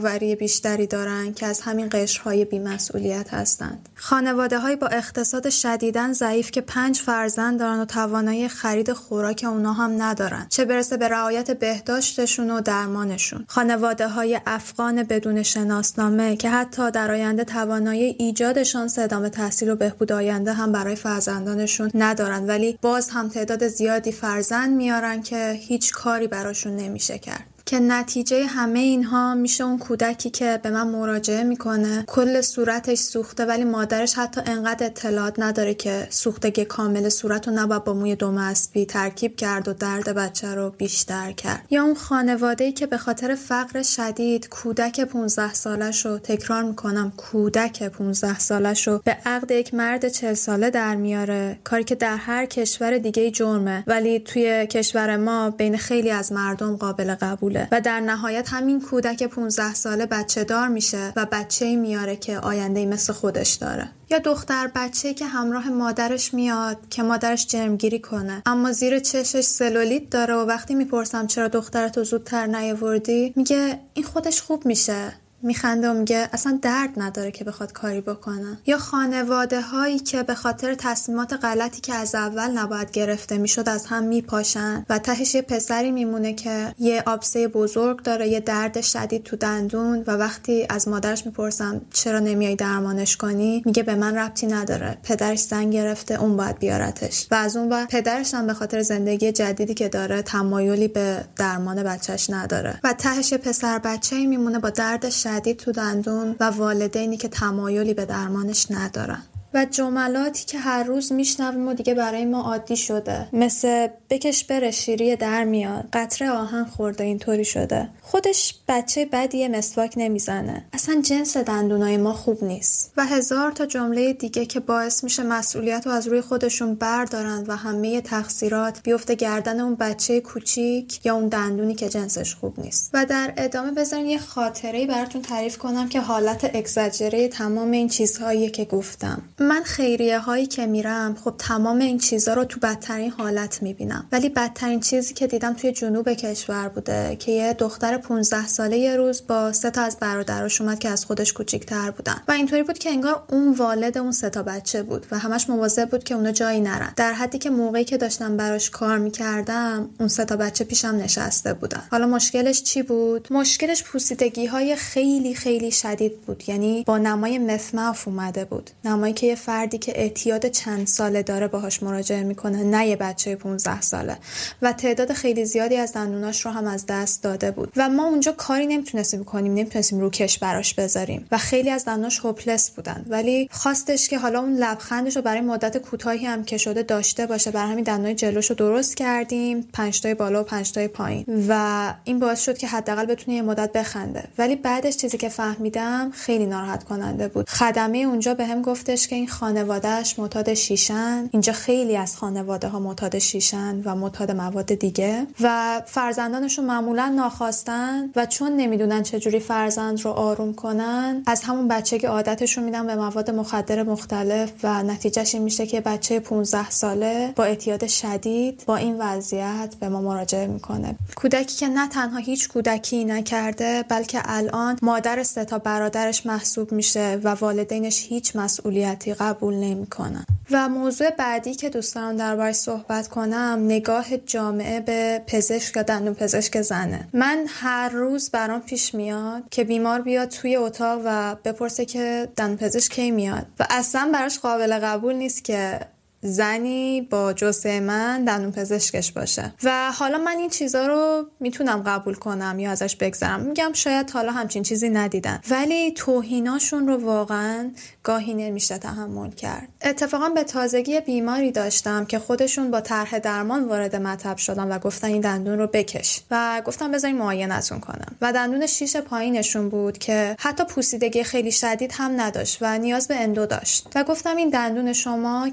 فرزندآوری بیشتری دارن که از همین قشرهای بیمسئولیت هستند. خانواده های با اقتصاد شدیدن ضعیف که پنج فرزند دارن و توانایی خرید خوراک اونا هم ندارن چه برسه به رعایت بهداشتشون و درمانشون. خانواده های افغان بدون شناسنامه که حتی در آینده توانایی ایجاد شانس ادامه تحصیل و بهبود آینده هم برای فرزندانشون ندارن ولی باز هم تعداد زیادی فرزند میارن که هیچ کاری براشون نمیشه کرد. که نتیجه همه اینها میشه اون کودکی که به من مراجعه می‌کنه. کل صورتش سوخته ولی مادرش حتی انقدر اطلاعات نداره که سوختگی کامل صورت رو نباید با موی دوم اسبی ترکیب کرد و درد بچه رو بیشتر کرد. یا اون خانواده که به خاطر فقر شدید کودک 15 سالش رو تکرار می‌کنم کودک 15 سالش رو به عقد یک مرد 40 ساله در میاره. کاری که در هر کشور دیگه جرمه. ولی توی کشور ما بین خیلی از مردم قابل قبوله. و در نهایت همین کودک 15 ساله بچه دار میشه و بچه میاره که آینده مثل خودش داره. یا دختر بچه که همراه مادرش میاد که مادرش جرمگیری کنه. اما زیر چشش سلولیت داره و وقتی می‌پرسم چرا دخترتو زودتر نیاوردی میگه این خودش خوب میشه. میخنده و میگه اصلا درد نداره که بخواد کاری بکنه. یا خانواده هایی که به خاطر تصمیمات غلطی که از اول نباید گرفته می‌شد از هم میپاشن و تهش یه پسری میمونه که یه آبسه بزرگ داره یه درد شدید تو دندون و وقتی از مادرش می‌پرسم چرا نمیای درمانش کنی؟ میگه به من ربطی نداره. پدرش زنگ گرفته اون باید بیارتش. و از اون بعد پدرش هم به خاطر زندگی جدیدی که داره تمایلی به درمان بچهش نداره. و تهش پسر بچه میمونه با دردش تو دندون و والدینی که تمایلی به درمانش ندارن. و جملاتی که هر روز میشنویم و دیگه برای ما عادی شده. مثل بکش بره شیری در میاد. قطره آهن خورده اینطوری شده. خودش بچه بدیه مسواک نمی‌زنه. اصلا جنس دندونای ما خوب نیست. و هزار تا جمله دیگه که باعث میشه مسئولیت رو از روی خودشون بردارن و همه تقصیرات بیفته گردن اون بچه کوچیک یا اون دندونی که جنسش خوب نیست. و در ادامه بذارین یه خاطره براتون تعریف کنم که حالت اگزاجره تمام این چیزهایی که گفتم. من خیریه هایی که میرم خب تمام این چیزها رو تو بدترین حالت می‌بینم. ولی بدترین چیزی که دیدم توی جنوب کشور بوده که یه دختر 15 ساله یه روز با سه تا از برادراش اومد که از خودش کوچیک‌تر بودن. و اینطوری بود که انگار اون والد اون سه تا بچه بود و همش مواظب بود که اونا جایی نرن. در حدی که موقعی که داشتم براش کار می‌کردم اون سه تا بچه پیشم نشسته بودن. حالا مشکلش چی بود؟ مشکلش پوسیدگی های خیلی خیلی شدید بود. یعنی با نمای مفمف اومده بود. نمایی که یه فردی که اعتیاد چند ساله داره باهاش مراجعه می‌کنه نه یه بچه 15 ساله. و تعداد خیلی زیادی از دندوناش رو هم از دست داده بود. و ما اونجا کاری نمی‌تونستیم کنیم نمی‌تونستیم روکش براش بذاریم. و خیلی از دندوناش هوپلس بودن. ولی خواستش که حالا اون لبخندش رو برای مدت کوتاهی هم که شده داشته باشه. برای همین دندونای جلوش رو درست کردیم پنج تای بالا و پنج تای پایین. و این باعث شد که حداقل بتونه یه مدت بخنده. ولی بعدش چیزی که فهمیدم خیلی ناراحت کننده بود. خدمه اونجا به گفتش که این خانوادهش معتاد شیشن. اینجا خیلی از خانواده ها معتاد شیشن و معتاد مواد دیگه و فرزندانشون معمولا ناخواستن و چون نمی‌دونن چجوری فرزند رو آروم کنن از همون بچگی عادتشون میدن به مواد مخدر مختلف و نتیجهش این میشه که بچه 15 ساله با اعتیاد شدید با این وضعیت به ما مراجعه می‌کنه. کودکی که نه تنها هیچ کودکی نکرده بلکه الان مادر سه تا برادرش محسوب میشه و والدینش هیچ مسئولیتی قبول نمی‌کنن. و موضوع بعدی که دوست دارم دربارش صحبت کنم نگاه جامعه به پزشک یا دندون پزشک زنه. من هر روز برام پیش میاد که بیمار بیاد توی اتاق و بپرسه که دندون پزشک کی میاد. و اصلا براش قابل قبول نیست که زنی با جسه من دندون پزشکش باشه. و حالا من این چیزا رو می‌تونم قبول کنم یا ازش بگذرم. میگم شاید حالا همچین چیزی ندیدن. ولی توهیناشون رو واقعا گاهی نمیشه تحمل کرد. اتفاقا به تازگی بیماری داشتم که خودشون با طرح درمان وارد مطب شدن و گفتن این دندون رو بکش. و گفتم بذارین معاینتون کنم. و دندون شیش پایینشون بود که حتی پوسیدگی خیلی شدید هم نداشت و نیاز به اندو داشت. و گفتم این دندون شما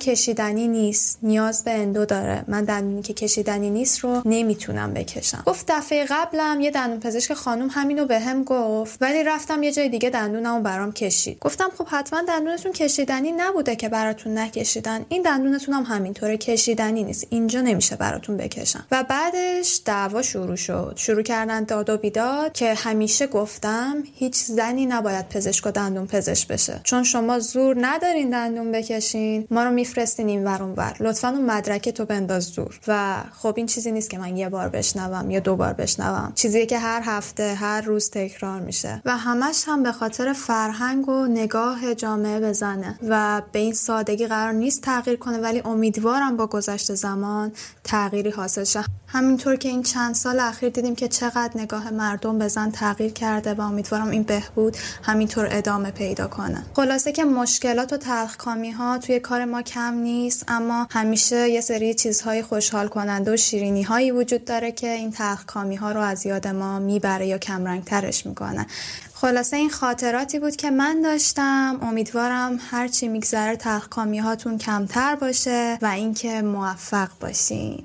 کشیدنی نیست نیاز به اندو داره. من دندونی که کشیدنی نیست رو نمی‌تونم بکشم. گفت دفعه قبلم یه دندون پزشک خانم همینو به هم گفت ولی رفتم یه جای دیگه دندونمو برام کشید. گفتم خب حتما دندونتون کشیدنی نبوده که براتون نکشیدن. این دندونتون هم همینطوره کشیدنی نیست. اینجا نمیشه براتون بکشم. و بعدش دعوا شروع شد. شروع کردن داد و بیداد که همیشه گفتم هیچ زنی نباید پزشک و دندون پزشک بشه. چون شما زور ندارین دندون بکشین. ما رو میفرستین این ور ور. لطفا اون مدرک تو بنداز دور. و خب این چیزی نیست که من یه بار بشنوم یا دو بار بشنوم. چیزی که هر هفته هر روز تکرار میشه. و همش هم به خاطر فرهنگ و نگاه جامعه به زنه و به این سادگی قرار نیست تغییر کنه ولی امیدوارم با گذشت زمان تغییری حاصل شه. همینطور که این چند سال اخیر دیدیم که چقدر نگاه مردم به زن تغییر کرده و امیدوارم این بهبود همینطور ادامه پیدا کنه. خلاصه که مشکلات و تلخکامی ها توی کار ما کم نیست. اما همیشه یه سری چیزهای خوشحال کننده و شیرینی هایی وجود داره که این تلخکامی ها رو از یاد ما می‌بره یا کمرنگ ترش می‌کنه. خلاصه این خاطراتی بود که من داشتم. امیدوارم هرچی میگذره تلخکامی هاتون کمتر باشه و اینکه موفق باشین.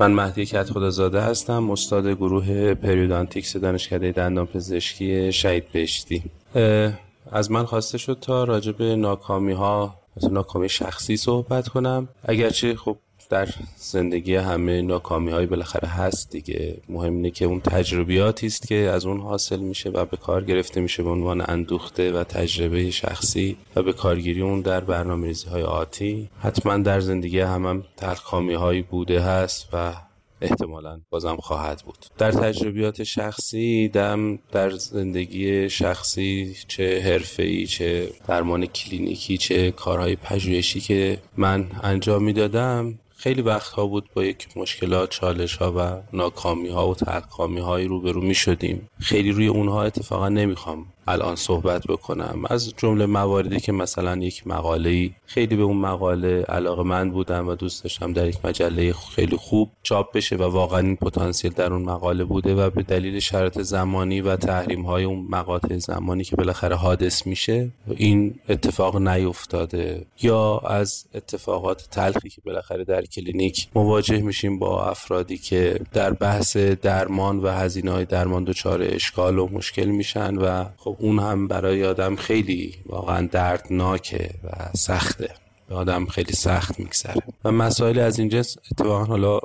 من مهدی کت خدازاده هستم استاد گروه پریودانتیکس دانشکده دندان پزشکی شهید بهشتی. از من خواسته شد تا راجع به ناکامی ها ناکامی شخصی صحبت کنم. اگرچه خب در زندگی همه ناکامی های بالاخره هست دیگه. مهم اینه که اون تجربیاتی است که از اون حاصل میشه و به کار گرفته میشه به عنوان اندوخته و تجربه شخصی و به کارگیری اون در برنامه ریزی های آتی. حتما در زندگی هم, هم تلخامی هایی بوده هست و احتمالا بازم خواهد بود. در تجربیات شخصی دم در زندگی شخصی چه حرفه‌ای چه درمان کلینیکی چه کارهای پژوهشی که من انجام می‌دادم خیلی وقتها بود با یک مشکلات چالش ها و ناکامی ها و تلخامی هایی روبرو می شدیم خیلی روی اونها اتفاقا نمی‌خوام الان صحبت بکنم. از جمله مواردی که مثلا یک مقاله خیلی به اون مقاله علاقه من بودم و دوست داشتم در یک مجله خیلی خوب چاپ بشه و واقعا این پتانسیل در اون مقاله بوده و به دلیل شرط زمانی و تحریم های اون مقاطع زمانی که بالاخره حادث میشه این اتفاق نیفتاده. یا از اتفاقات تلخی که بالاخره در کلینیک مواجه میشیم با افرادی که در بحث درمان و هزینه های درمان دچار اشکال و مشکل میشن و خب اون هم برای آدم خیلی واقعا دردناکه و سخته. آدم خیلی سخت میگذره. و مسائل از این جنس اتفاقا حالا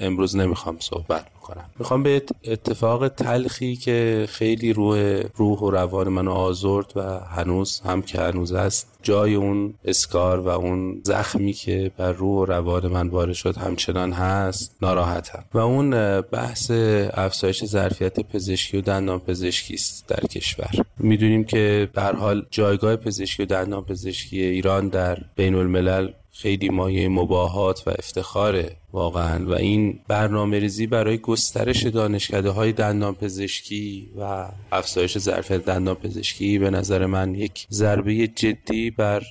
امروز نمی‌خوام صحبت کنم می‌خوام به اتفاق تلخی که خیلی روح روح و روان منو آزرد و هنوز هم که هنوز است جای اون اسکار و اون زخمی که بر روح و روان من وارد شد همچنان هست ناراحتم. و اون بحث افزایش ظرفیت پزشکی و دندان پزشکی است در کشور. می‌دونیم که به حال جایگاه پزشکی و دندان پزشکی ایران در بین الملل خیلی مایه مباهات و افتخاره واقعا. و این برنامه ریزی برای گسترش دانشکده های دندان پزشکی و افزایش ظرفیت دندان پزشکی به نظر من یک ضربه جدی بر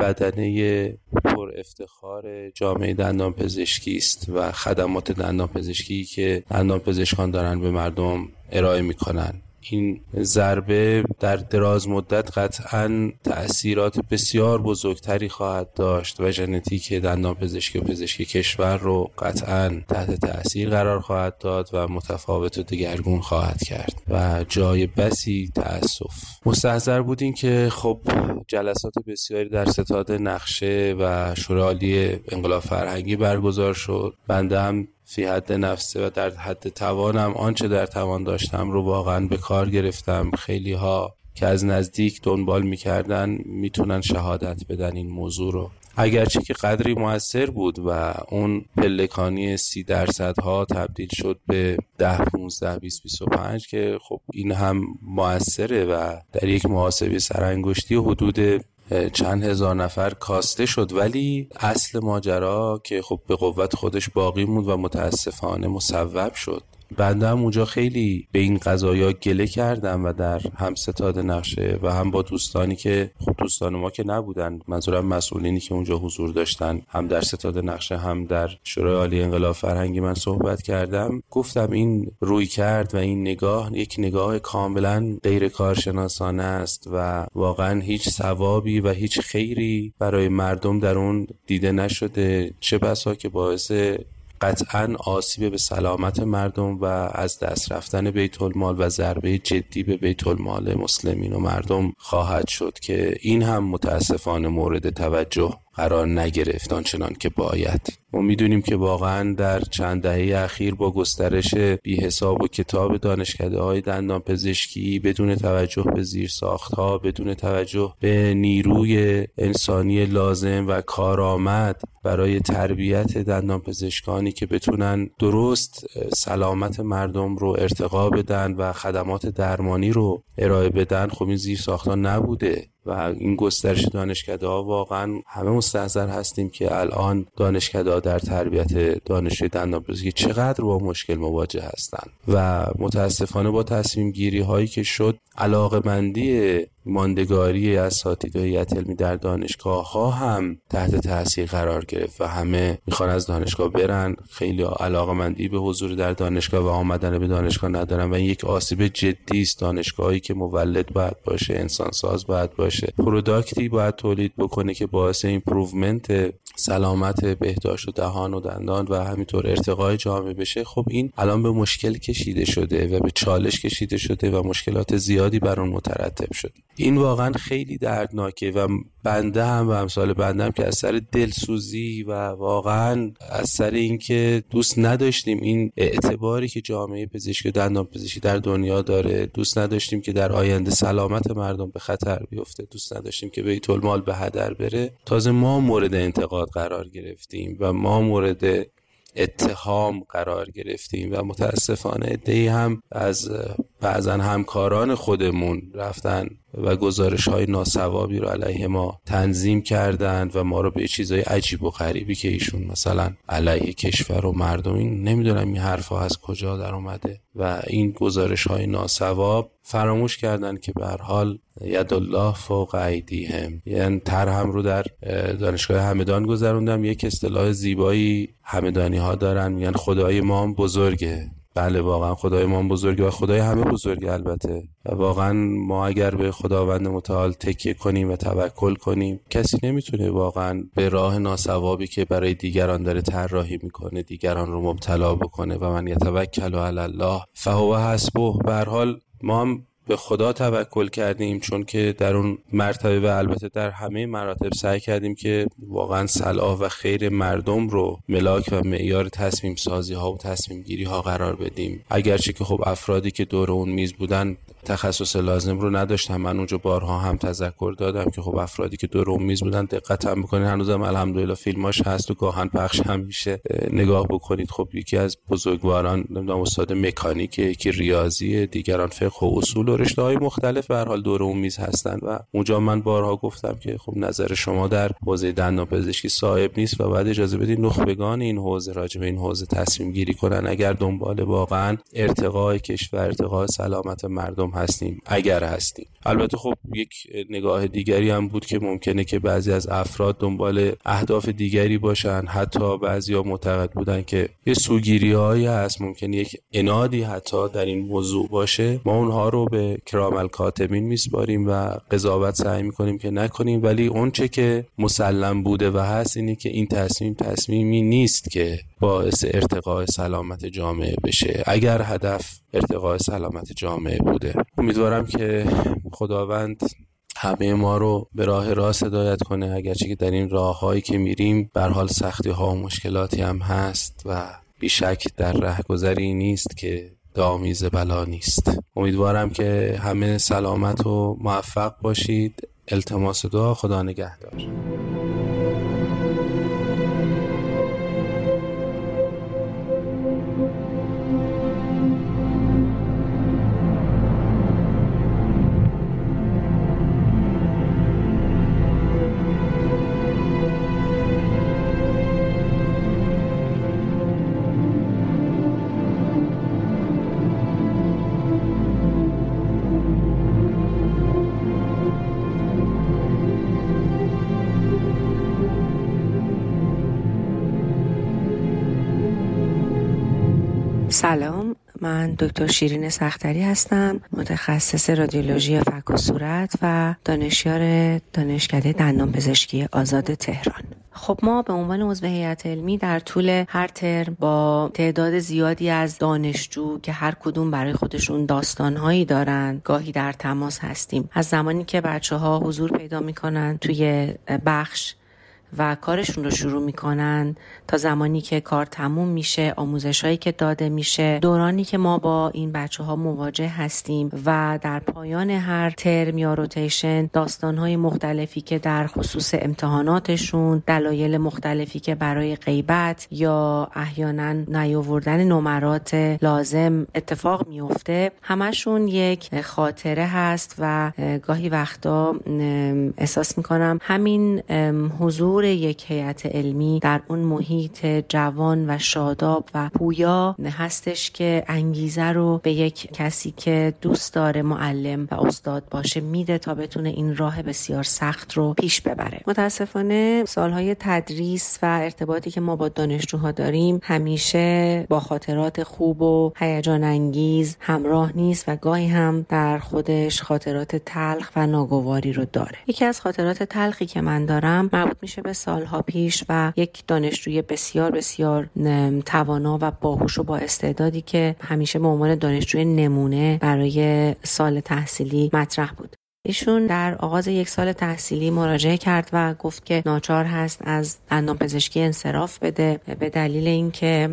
بدنه پر افتخار جامعه دندان پزشکی است و خدمات دندان پزشکی که دندان پزشکان دارن به مردم ارائه می‌کنن. این ضربه در دراز مدت قطعا تاثیرات بسیار بزرگتری خواهد داشت و ژنتیک دندان پزشکی و پزشکی کشور رو قطعا تحت تاثیر قرار خواهد داد و متفاوت و دگرگون خواهد کرد و جای بسی تاسف مستحضر بودین که خب جلسات بسیاری در ستاد نقشه و شورای انقلاب فرهنگی برگزار شد. بنده هم فی حد نفسه و در حد توانم آنچه در توان داشتم رو واقعا به کار گرفتم. خیلی ها که از نزدیک دنبال می‌کردن می‌تونن شهادت بدن این موضوع رو. اگرچه که قدری موثر بود و اون پلکانی سی درصد ها تبدیل شد به ده 15 20 25 که خب این هم موثره و در یک محاسبه سرانگشتی حدود چند هزار نفر کاسته شد. ولی اصل ماجرا که خب به قوت خودش باقی موند و متاسفانه مصوب شد. بنده هم اونجا خیلی به این قضایا گله کردم و در هم ستاد نقشه و هم با دوستانی که خب دوستان ما که نبودن منظورم مسئولینی که اونجا حضور داشتن هم در ستاد نقشه هم در شورای عالی انقلاب فرهنگی من صحبت کردم. گفتم این روی کرد و این نگاه یک نگاه کاملا غیر کارشناسانه است و واقعا هیچ ثوابی و هیچ خیری برای مردم در اون دیده نشده. چه بسا که باعث قطعا آسیب به سلامت مردم و از دست رفتن بیت المال و ضربه جدی به بیت المال مسلمین و مردم خواهد شد که این هم متاسفانه مورد توجه قرار نگرفت آنچنان که باید. ما می‌دونیم که واقعا در چند دهه اخیر با گسترش بی حساب و کتاب دانشکده های دندان پزشکی بدون توجه به زیر ساخت ها بدون توجه به نیروی انسانی لازم و کارآمد برای تربیت دندان پزشکانی که بتونن درست سلامت مردم رو ارتقا بدن و خدمات درمانی رو ارائه بدن خب این زیر ساخت نبوده و این گسترش دانشکده ها واقعا همه مستحضر هستیم که الان دانشکده در تربیت دانشجوی دندانپزشکی چقدر با مشکل مواجه هستند و متاسفانه با تصمیم گیری هایی که شد علاقمندی ماندگاری اساتید و هیئت علمی در دانشگاه ها هم تحت تاثیر قرار گرفت و همه می‌خوان از دانشگاه برن. خیلی علاقمندی به حضور در دانشگاه و آمدن به دانشگاه ندارن و این یک آسیب جدی است. دانشگاهی که مولد باید باشه انسان ساز باید باشه. product ی باید تولید بکنه که باعث improvement سلامت بهداشت و دهان و دندان و همینطور ارتقای جامعه بشه. خب این الان به مشکل کشیده شده و به چالش کشیده شده و مشکلات زیادی بر اون مترتب شده. این واقعا خیلی دردناکه و بنده هم و امثال بنده هم که از سر دلسوزی و واقعا از سر اینکه دوست نداشتیم این اعتباری که جامعه پزشکی و دندان پزشکی در دنیا داره دوست نداشتیم که در آینده سلامت مردم به خطر بیفته دوست نداشتیم که بیت المال به هدر بره. تازه ما مورد انتقاد قرار گرفتیم و ما مورد اتهام قرار گرفتیم و متاسفانه ادهی هم از بعضا همکاران خودمون رفتن و گزارش های ناسوابی رو علیه ما تنظیم کردند و ما رو به چیزهای عجیب و غریبی که ایشون مثلا علیه کشور و مردم این نمی‌دونم این حرفها از کجا در اومده. و این گزارش های ناسواب فراموش کردن که به حال ید الله فوق ایدیهم. یعنی تر هم رو در دانشگاه همدان گذروندم. یک اصطلاح زیبایی همدانی ها دارن. میگن خدای ما بزرگه. بله واقعا خدای ما بزرگه و خدای همه بزرگه البته. و واقعا ما اگر به خداوند متعال تکیه کنیم و توکل کنیم کسی نمی‌تونه واقعا به راه ناسوابی که برای دیگران داره طراحی می‌کنه دیگران رو مبتلا بکنه. و من یتوکل علی الله فهو حسبه. به حال ما هم به خدا توکل کردیم چون که در اون مرتبه و البته در همه مراتب سعی کردیم که واقعا صلاح و خیر مردم رو ملاک و معیار تصمیم سازی ها و تصمیم گیری ها قرار بدیم. اگرچه که خب افرادی که دور اون میز بودن تخصص لازم رو نداشتم. من اونجا بارها هم تذکر دادم که خب افرادی که دور اون میز بودن دقت هم بکنید هنوزم الحمدلله فیلماش هست و گاهن پخش هم میشه. نگاه بکنید. خب یکی از بزرگواران نمی‌دونم استاد مکانیک یکی ریاضی دیگران فقه و اصول و رشته های مختلف به حال دور اون میز هستن. و اونجا من بارها گفتم که خب نظر شما در حوزه دندانپزشکی صاحب نیست و بعد اجازه بدید نخبگان این حوزه راجع به این حوزه تصمیم گیری کنن. اگر دنبال واقعا ارتقای کشور ارتقای سلامت مردم هستیم اگر هستیم. البته خب یک نگاه دیگری هم بود که ممکنه که بعضی از افراد دنبال اهداف دیگری باشن. حتی بعضیا معتقد بودن که یه سوگیری هایی هست ممکنه یک انادی حتی در این موضوع باشه. ما اونها رو به کرام الکاتبین میسپاریم و قضاوت سعی می‌کنیم که نکنیم. ولی اونچه که مسلم بوده و هست اینه که این تصمیم تصمیمی نیست که باعث ارتقاء سلامت جامعه بشه. اگر هدف ارتقاء سلامت جامعه بوده. امیدوارم که خداوند همه ما رو به راه راست هدایت کنه. اگرچه که در این راههایی که میریم بر حال سختی ها و مشکلاتی هم هست و بیشک در رهگذری نیست که دامیز بلا نیست. امیدوارم که همه سلامت و موفق باشید. التماس دعا خدا نگهدار. دکتر شیرین سختری هستم متخصص رادیولوژی فک و صورت و دانشیار دانشکده دندان پزشکی آزاد تهران. خب ما به عنوان عضو هیئت علمی در طول هر ترم با تعداد زیادی از دانشجو که هر کدوم برای خودشون داستانهایی دارن گاهی در تماس هستیم. از زمانی که بچه ها حضور پیدا می‌کنن توی بخش و کارشون رو شروع می‌کنن تا زمانی که کار تموم میشه آموزش هایی که داده میشه. دورانی که ما با این بچه ها مواجه هستیم و در پایان هر ترم یا روتیشن داستان های مختلفی که در خصوص امتحاناتشون دلایل مختلفی که برای غیبت یا احیانا نیاوردن نمرات لازم اتفاق میفته همشون یک خاطره هست و گاهی وقتا احساس می‌کنم همین حضور یک هیئت علمی در اون محیط جوان و شاداب و پویا هستش که انگیزه رو به یک کسی که دوست داره معلم و استاد باشه میده تا بتونه این راه بسیار سخت رو پیش ببره. متاسفانه سالهای تدریس و ارتباطی که ما با دانشجوها داریم همیشه با خاطرات خوب و هیجان انگیز همراه نیست و گاهی هم در خودش خاطرات تلخ و ناگواری رو داره. یکی از خاطرات تلخی که من دارم مربوط میشه به سالها پیش و یک دانشجوی بسیار بسیار توانا و باهوش و با استعدادی که همیشه به عنوان دانشجوی نمونه برای سال تحصیلی مطرح بود. ایشون در آغاز یک سال تحصیلی مراجعه کرد و گفت که ناچار هست از دندان پزشکی انصراف بده به دلیل اینکه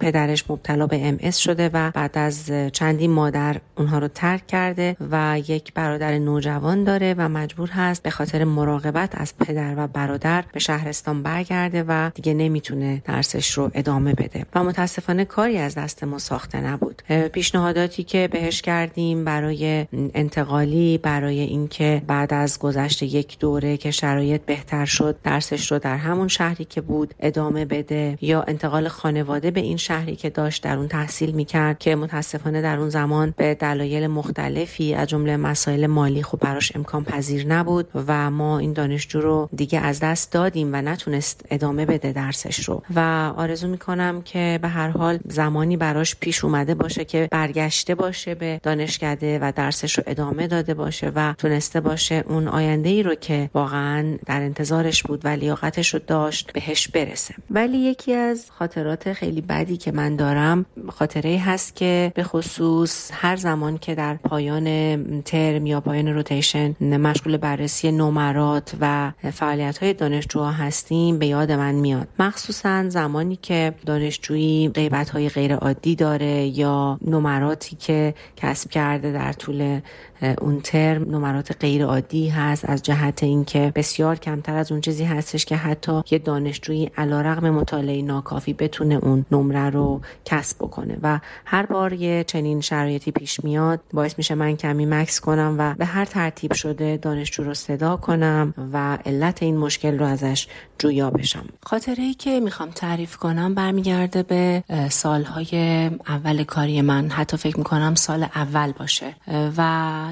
پدرش مبتلا به ام شده و بعد از چندی مادر اونها رو ترک کرده و یک برادر نوجوان داره و مجبور هست به خاطر مراقبت از پدر و برادر به شهرستان برگرده و دیگه نمی‌تونه درسش رو ادامه بده. و متاسفانه کاری از دست ما ساخته نبود. پیشنهاداتی که بهش کردیم برای انتقالی برای اینکه بعد از گذشت یک دوره که شرایط بهتر شد درسش رو در همون شهری که بود ادامه بده یا انتقال خانواده به این شهری که داشت در اون تحصیل می‌کرد که متاسفانه در اون زمان به دلایل مختلفی از جمله مسائل مالی خوب براش امکان پذیر نبود و ما این دانشجو رو دیگه از دست دادیم و نتونست ادامه بده درسش رو. و آرزو می‌کنم که به هر حال زمانی براش پیش اومده باشه که برگشته باشه به دانشکده و درسش رو ادامه داده باشه و تونسته باشه اون آینده ای رو که واقعا در انتظارش بود و لیاقتش رو داشت بهش برسه. ولی یکی از خاطرات خیلی بدی که من دارم خاطره هست که به خصوص هر زمان که در پایان ترم یا پایان روتیشن مشغول بررسی نمرات و فعالیت های دانشجوها هستیم به یاد من میاد. مخصوصا زمانی که دانشجویی غیبت های غیر عادی داره یا نمراتی که کسب کرده در طول اون ترم نمرات غیر عادی هست. از جهت اینکه بسیار کمتر از اون چیزی هستش که حتی یه دانشجویی علیرغم مطالعه ناکافی بتونه اون نمره رو کسب بکنه. و هر بار یه چنین شرایطی پیش میاد باعث میشه من کمی مکس کنم و به هر ترتیب شده دانشجو رو صدا کنم و علت این مشکل رو ازش جویا بشم. خاطره ای که می‌خوام تعریف کنم برمیگرده به سالهای اول کاری من. حتی فکر می‌کنم سال اول باشه. و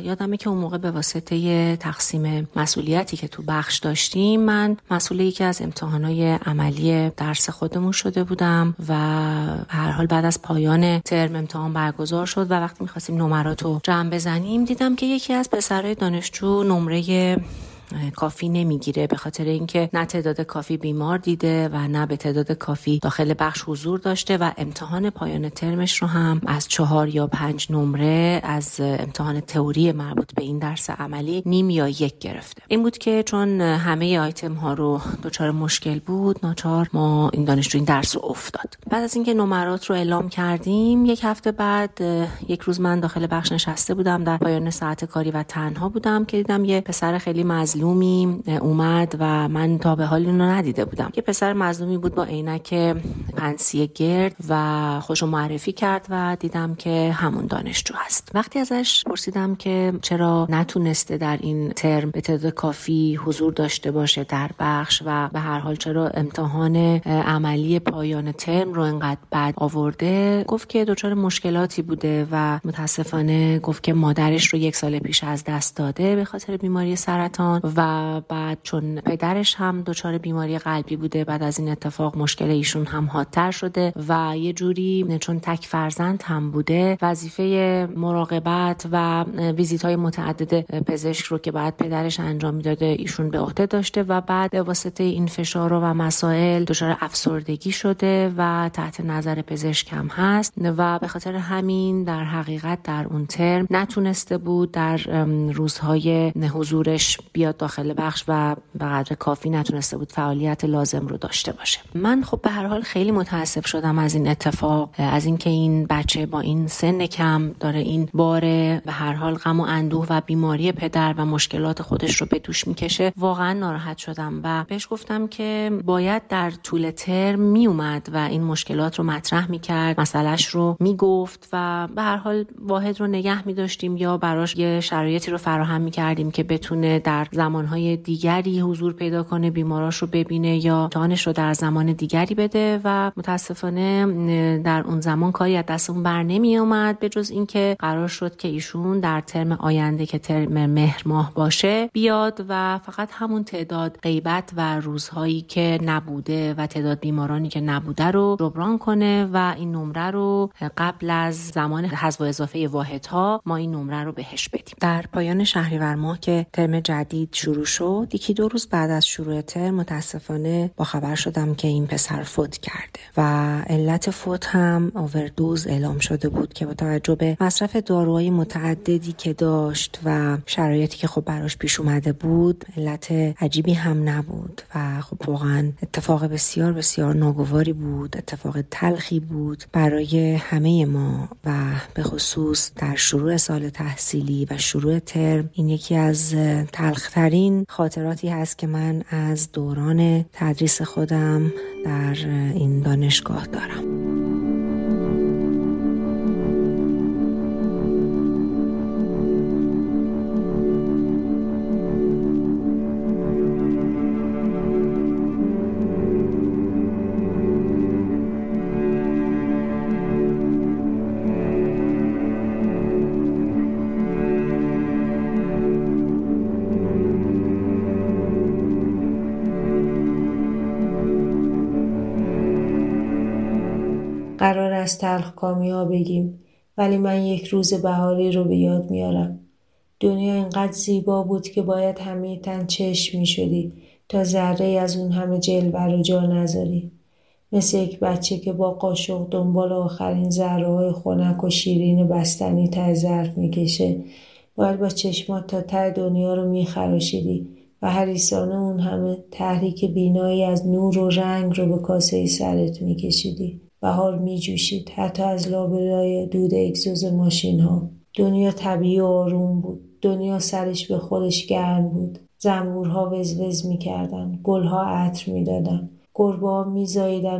یادمه که اون موقع به واسطه تقسیم مسئولیتی که تو بخش داشتیم من مسئول یکی از امتحانهای عملی درس خودمون شده بودم و هر حال بعد از پایان ترم امتحان برگزار شد و وقتی می‌خواستیم نمرات رو جمع بزنیم دیدم که یکی از پسرهای دانشجو نمره کافی نمی‌گیره به خاطر اینکه نه تعداد کافی بیمار دیده و نه به تعداد کافی داخل بخش حضور داشته و امتحان پایان ترمش رو هم از چهار یا پنج نمره از امتحان تئوری مربوط به این درس عملی نیم یا یک گرفته. این بود که چون همه آیتم ها رو دچار مشکل بود ناچار ما این دانشجو این درس رو افتاد. بعد از اینکه نمرات رو اعلام کردیم یک هفته بعد یک روز من داخل بخش نشسته بودم در پایان ساعت کاری و تنها بودم که دیدم یه پسر خیلی مزل مظلومی اومد و من تا به حال اینو ندیده بودم. یه پسر مظلومی بود با عینک پنسی گرد و خوشو معرفی کرد و دیدم که همون دانشجو هست. وقتی ازش پرسیدم که چرا نتونسته در این ترم به تعداد کافی حضور داشته باشه در بخش و به هر حال چرا امتحان عملی پایان ترم رو انقدر بد آورده گفت که دچار مشکلاتی بوده و متاسفانه گفت که مادرش رو یک سال پیش از دست داده به خاطر بیماری سرطان و بعد چون پدرش هم دچار بیماری قلبی بوده بعد از این اتفاق مشکل ایشون هم حادتر شده و یه جوری چون تک فرزند هم بوده وظیفه مراقبت و ویزیت های متعدد پزشک رو که بعد پدرش انجام می‌داده ایشون به عهده داشته و بعد به واسطه این فشار و مسائل دچار افسردگی شده و تحت نظر پزشک هم هست و به خاطر همین در حقیقت در اون ترم نتونسته بود در روزهای حضورش بیاد داخل بخش و به قدر کافی نتونسته بود فعالیت لازم رو داشته باشه. من خب به هر حال خیلی متاسف شدم از این اتفاق از اینکه این بچه با این سن کم داره این بار به هر حال غم و اندوه و بیماری پدر و مشکلات خودش رو به دوش می‌کشه. واقعا ناراحت شدم و بهش گفتم که باید در طول ترم میومد و این مشکلات رو مطرح می‌کرد. مسئلهش رو می‌گفت و به هر حال واحد رو نگه میداشتیم یا براش یه شرایطی رو فراهم می‌کردیم که بتونه در زمانهای دیگری حضور پیدا کنه بیماراش رو ببینه یا تانش رو در زمان دیگری بده و متاسفانه در اون زمان کاری از دست اون بر نمی اومد. به جز اینکه قرار شد که ایشون در ترم آینده که ترم مهر ماه باشه بیاد و فقط همون تعداد غیبت و روزهایی که نبوده و تعداد بیمارانی که نبوده رو جبران کنه و این نمره رو قبل از زمان حذف و اضافه واحدها ما این نمره رو بهش بدیم. در پایان شهریور ماه که ترم جدید شروع شد یکی دو روز بعد از شروع ترم متاسفانه با خبر شدم که این پسر فوت کرده و علت فوت هم اووردوز اعلام شده بود که با توجه به مصرف داروهای متعددی که داشت و شرایطی که خب براش پیش اومده بود علت عجیبی هم نبود و خب واقعا اتفاق بسیار بسیار ناگواری بود اتفاق تلخی بود برای همه ما و به خصوص در شروع سال تحصیلی و شروع ترم این یکی از تلخترین خاطراتی هست که من از دوران تدریس خودم در این دانشگاه دارم. قرار از تلخ ها بگیم ولی من یک روز بهاری رو به یاد میارم. دنیا اینقدر زیبا بود که باید همه تن چشم می شدی تا ذره از اون همه جلوه رو جا نذاری. مثل یک بچه که با قاشق دنبال آخرین ذره های خنک و شیرین بستنی ته ظرف می‌کشه باید با چشمات تا ته دنیا رو میخراشیدی و هریسانه اون همه تحریک بینایی از نور و رنگ رو به کاسه سرت میکشیدی بهار می جوشید حتی از لابلای دود اگزوز ماشین ها. دنیا طبیعی و آروم بود. دنیا سرش به خودش گرم بود. زنبورها وزوز می‌کردن. گلها عطر می‌دادن. گربه ها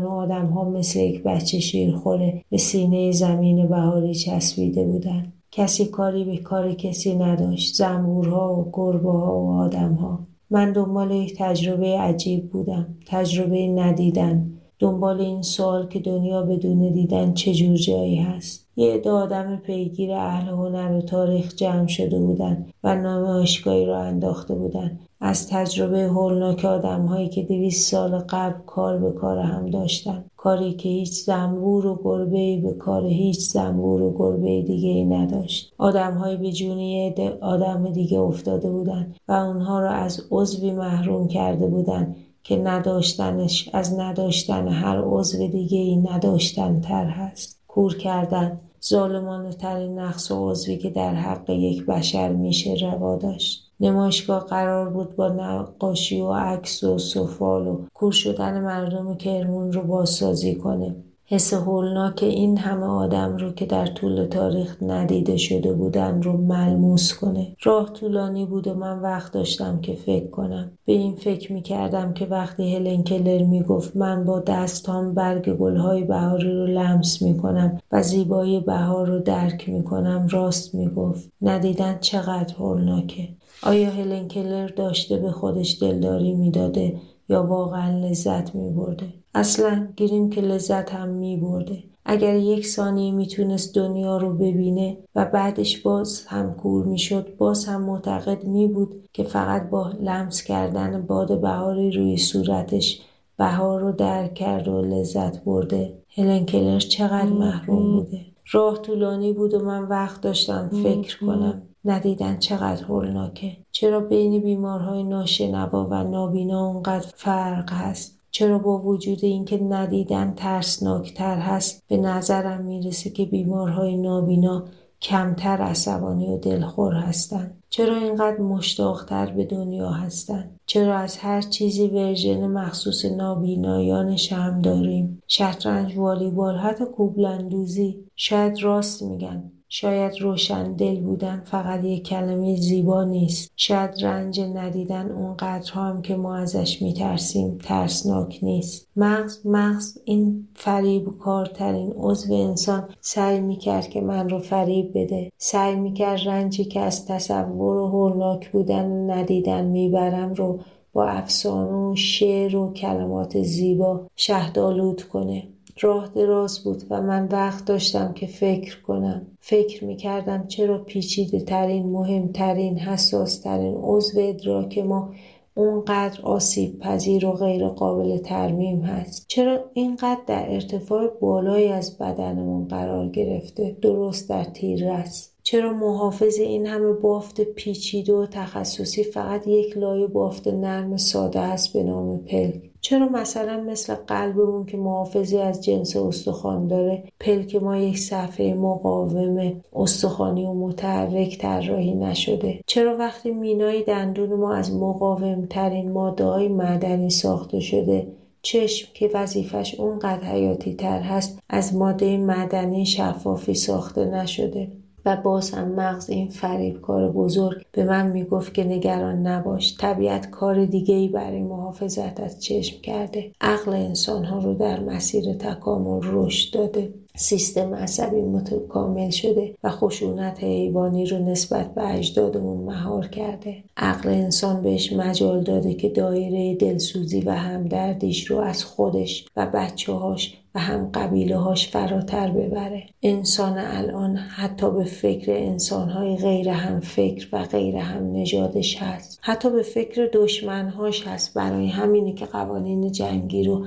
و آدم ها مثل یک بچه شیرخوره به سینه زمین بهاری چسبیده بودن. کسی کاری به کار کسی نداشت. زنبورها و گربه ها و آدم ها من دنبال یک تجربه عجیب بودم. تجربه ندیدن. دنبال این سوال که دنیا بدون دیدن چه جور جایی هست. یه عده آدم پیگیر اهل هنر و تاریخ جمع شده بودن و نام آشگاهی را انداخته بودند از تجربه هولناک آدم هایی که دویست سال قبل کار به کار هم داشتن. کاری که هیچ زنبور و گربه به کار هیچ زنبور و گربه دیگه ای نداشت. آدم به جونی آدم دیگه افتاده بودن و اونها را از عضوی محروم کرده بودند که نداشتنش از نداشتن هر عضو دیگه ای نداشتن تر هست. کور کردن ظالمانه ترین نقص و عضوی که در حق یک بشر میشه روا داشت. نمایشگاه قرار بود با نقاشی و عکس و سفال و کور شدن مردم کرمون رو بازسازی کنه. حس هولناک این همه آدم رو که در طول تاریخ ندیده شده بودن رو ملموس کنه. راه طولانی بود و من وقت داشتم که فکر کنم. به این فکر می کردم که وقتی هلن کلر می گفت من با دستام برگ گلهای بهاری رو لمس می کنم و زیبایی بهار رو درک می کنم راست می گفت ندیدن چقدر هولناکه. آیا هلن کلر داشته به خودش دلداری می‌داده؟ یا واقعا لذت می برده؟ اصلا گیریم که لذت هم می برده. اگر یک ثانیه می‌تونست دنیا رو ببینه و بعدش باز هم کور می‌شد باز هم معتقد می بود که فقط با لمس کردن باد بهاری روی صورتش بهار رو درک کرد و لذت برده هلن کلر چقدر محروم بوده راه طولانی بود و من وقت داشتم فکر کنم ندیدن چقدر هولناکه. چرا بین بیمارهای ناشنوا و نابینا اونقدر فرق هست؟ چرا با وجود اینکه ندیدن ترسناکتر هست به نظرم می‌رسه که بیمارهای نابینا کمتر عصبانی و دلخور هستند چرا اینقدر مشتاقتر به دنیا هستند چرا از هر چیزی ورژن مخصوص نابینایانش هم داریم شطرنج والیبال حتی کوبلندوزی شاید راست میگن. شاید روشن دل بودن فقط یک کلمه زیبا نیست. شاید رنج ندیدن اونقدر هم که ما ازش میترسیم ترسناک نیست. مغز مغز این فریب کارترین عضو انسان سعی می‌کرد که من رو فریب بده. سعی می‌کرد رنجی که از تصور و هولناک بودن ندیدن می‌برم رو با افسانه و شعر و کلمات زیبا شهدالود کنه. راه دراز بود و من وقت داشتم که فکر کنم. فکر می کردم چرا پیچیده ترین مهمترین حساس ترین عضو ادراک ما اونقدر آسیب پذیر و غیر قابل ترمیم هست. چرا اینقدر در ارتفاع بالایی از بدنمون قرار گرفته درست در تیررس چرا محافظ این همه بافت پیچیده و تخصصی فقط یک لایه بافت نرم ساده است به نام پلک چرا مثلا مثل قلبمون که محافظی از جنس استخوان داره پلک ما یک صفحه مقاوم استخوانی و متحرک طراحی نشده؟ چرا وقتی مینای دندون ما از مقاوم ترین ماده های معدنی ساخته شده چشم که وظیفش اونقدر حیاتی تر هست از ماده معدنی شفافی ساخته نشده؟ و باز هم مغز این فریب کار بزرگ به من می‌گفت که نگران نباش. طبیعت کار دیگه ای برای محافظت از چشم کرده. عقل انسان ها رو در مسیر تکامل رشد داده. سیستم عصبی متکامل شده و خشونت حیوانی رو نسبت به اجدادمون مهار کرده. عقل انسان بهش مجال داده که دایره دلسوزی و همدردیش رو از خودش و بچه هاش و هم قبیله هاش فراتر ببره. انسان الان حتی به فکر انسانهای غیر هم فکر و غیر هم نژادش هست. حتی به فکر دشمنهاش هست. برای همینه که قوانین جنگی رو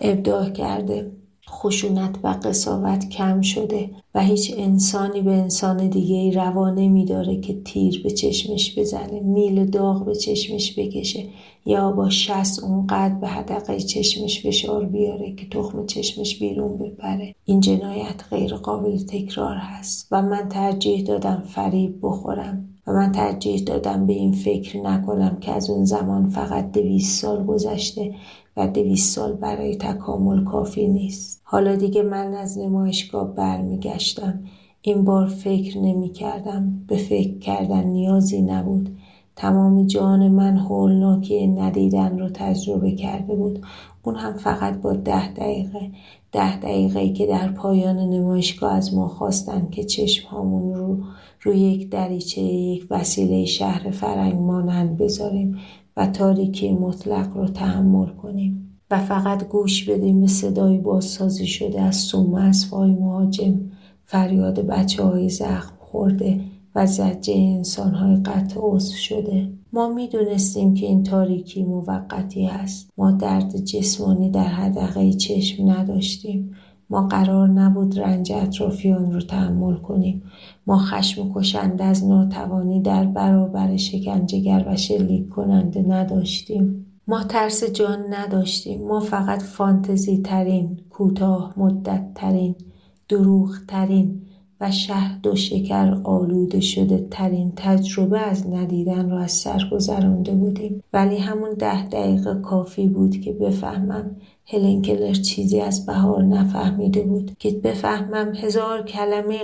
ابداع کرده. خشونت و قصاوت کم شده و هیچ انسانی به انسان دیگه ای روا نمیداره که تیر به چشمش بزنه میل داغ به چشمش بکشه یا با شست اونقدر به حدقه چشمش فشار بیاره که تخم چشمش بیرون بپره این جنایت غیر قابل تکرار هست و من ترجیح دادم فریب بخورم و من ترجیح دادم به این فکر نکنم که از اون زمان فقط دویست سال گذشته و دویست سال برای تکامل کافی نیست. حالا دیگه من از نمایشگاه برمیگشتم. این بار فکر نمی کردم به فکر کردن نیازی نبود. تمام جان من هولناکی ندیدن رو تجربه کرده بود. اون هم فقط با ده دقیقه. ده دقیقه که در پایان نمایشگاه از ما خواستن که چشم هامون رو روی یک دریچه یک وسیله شهر فرنگ مانند بذاریم. و تاریکی مطلق رو تحمل کنیم. و فقط گوش بدیم به صدای بازسازی شده از سوم اسبهای مهاجم فریاد بچه های زخم خورده و زجه انسان های قطع عضو شده. ما می‌دونستیم که این تاریکی موقتی است ما درد جسمانی در حدقه چشم نداشتیم. ما قرار نبود رنج اطرافیان رو تحمل کنیم. ما خشم کشنده از ناتوانی در برابر شکنجهگر و شلیک کننده نداشتیم. ما ترس جان نداشتیم. ما فقط فانتزی ترین کوتاه مدت ترین دروغ ترین و شهد و شکر آلوده شده ترین تجربه از ندیدن را از سر گذرانده بودیم. ولی همون ده دقیقه کافی بود که بفهمم هلن کلر چیزی از بهار نفهمیده بود که بفهمم هزار کلمه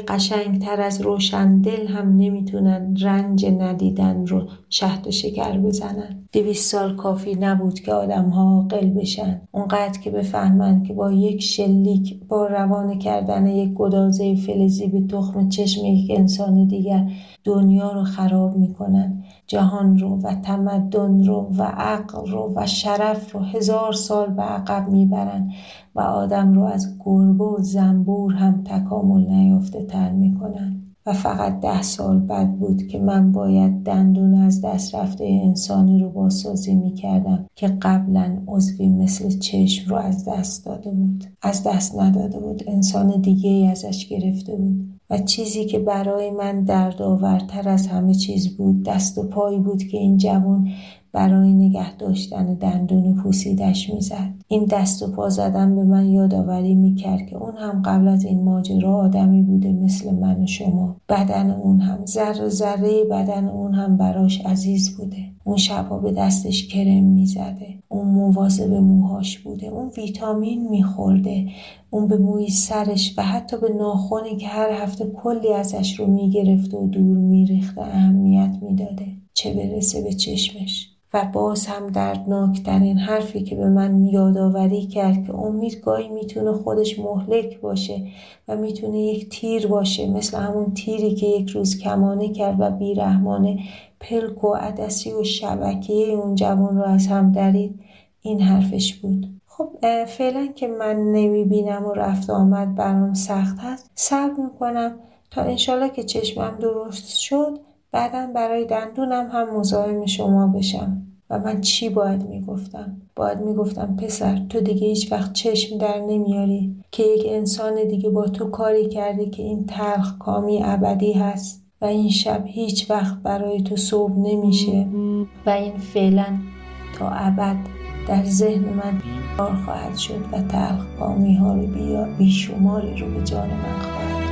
تر از روشن دل هم نمی‌تونن رنج ندیدن رو شهد و شکر بزنن. دویست سال کافی نبود که آدم ها عاقل بشن. اونقدر که بفهمن که با یک شلیک با روانه کردن یک گدازه فلزی به تخم چشم یک انسان دیگر دنیا رو خراب می‌کنن. جهان رو و تمدن رو و عقل رو و شرف رو هزار سال به عقب می‌برن و آدم رو از گربه و زنبور هم تکامل نیافته تر می‌کنن. و فقط ده سال بعد بود که من باید دندون از دست رفته انسانی رو بازسازی می کردم که قبلا عضوی مثل چشم رو از دست داده بود. از دست نداده بود. انسان دیگه ای ازش گرفته بود. و چیزی که برای من دردآورتر از همه چیز بود دست و پایی بود که این جوان برای نگه داشتن دندون پوسیدش می‌زد. این دست و پا زدن به من یادآوری می‌کرد که اون هم قبل از این ماجرا آدمی بوده مثل من و شما. بدن اون هم ذره ذره بدن اون هم براش عزیز بوده. اون شبها به دستش کرم می‌زده. اون مواظب موهاش بوده. اون ویتامین میخورده. اون به موی سرش و حتی به ناخونی که هر هفته کلی ازش رو می‌گرفته و دور میریخته اهمیت می‌داده. چه برسه به چشمش. و باز هم این حرفی که به من یادآوری کرد که امید گاهی می‌تونه خودش مهلک باشه و می‌تونه یک تیر باشه مثل همون تیری که یک روز کمانه کرد و بیرحمانه پلک و عدسی و شبکه اون جوان رو از هم درید. این حرفش بود. خب فعلا که من نمی‌بینم و رفت آمد برام سخت هست صبر می‌کنم تا انشالله که چشمم درست شد. بعدا برای دندونم هم مزاحم شما بشم. و من چی باید می‌گفتم؟ باید می‌گفتم پسر تو دیگه هیچ وقت چشم در نمیاری که یک انسان دیگه با تو کاری کرده که این تلخ کامی ابدی هست و این شب هیچ وقت برای تو صبح نمیشه و این فعلا تا ابد در ذهن من بیمار خواهد شد و تلخ کامی ها رو بیشماری رو به جان من خواهد.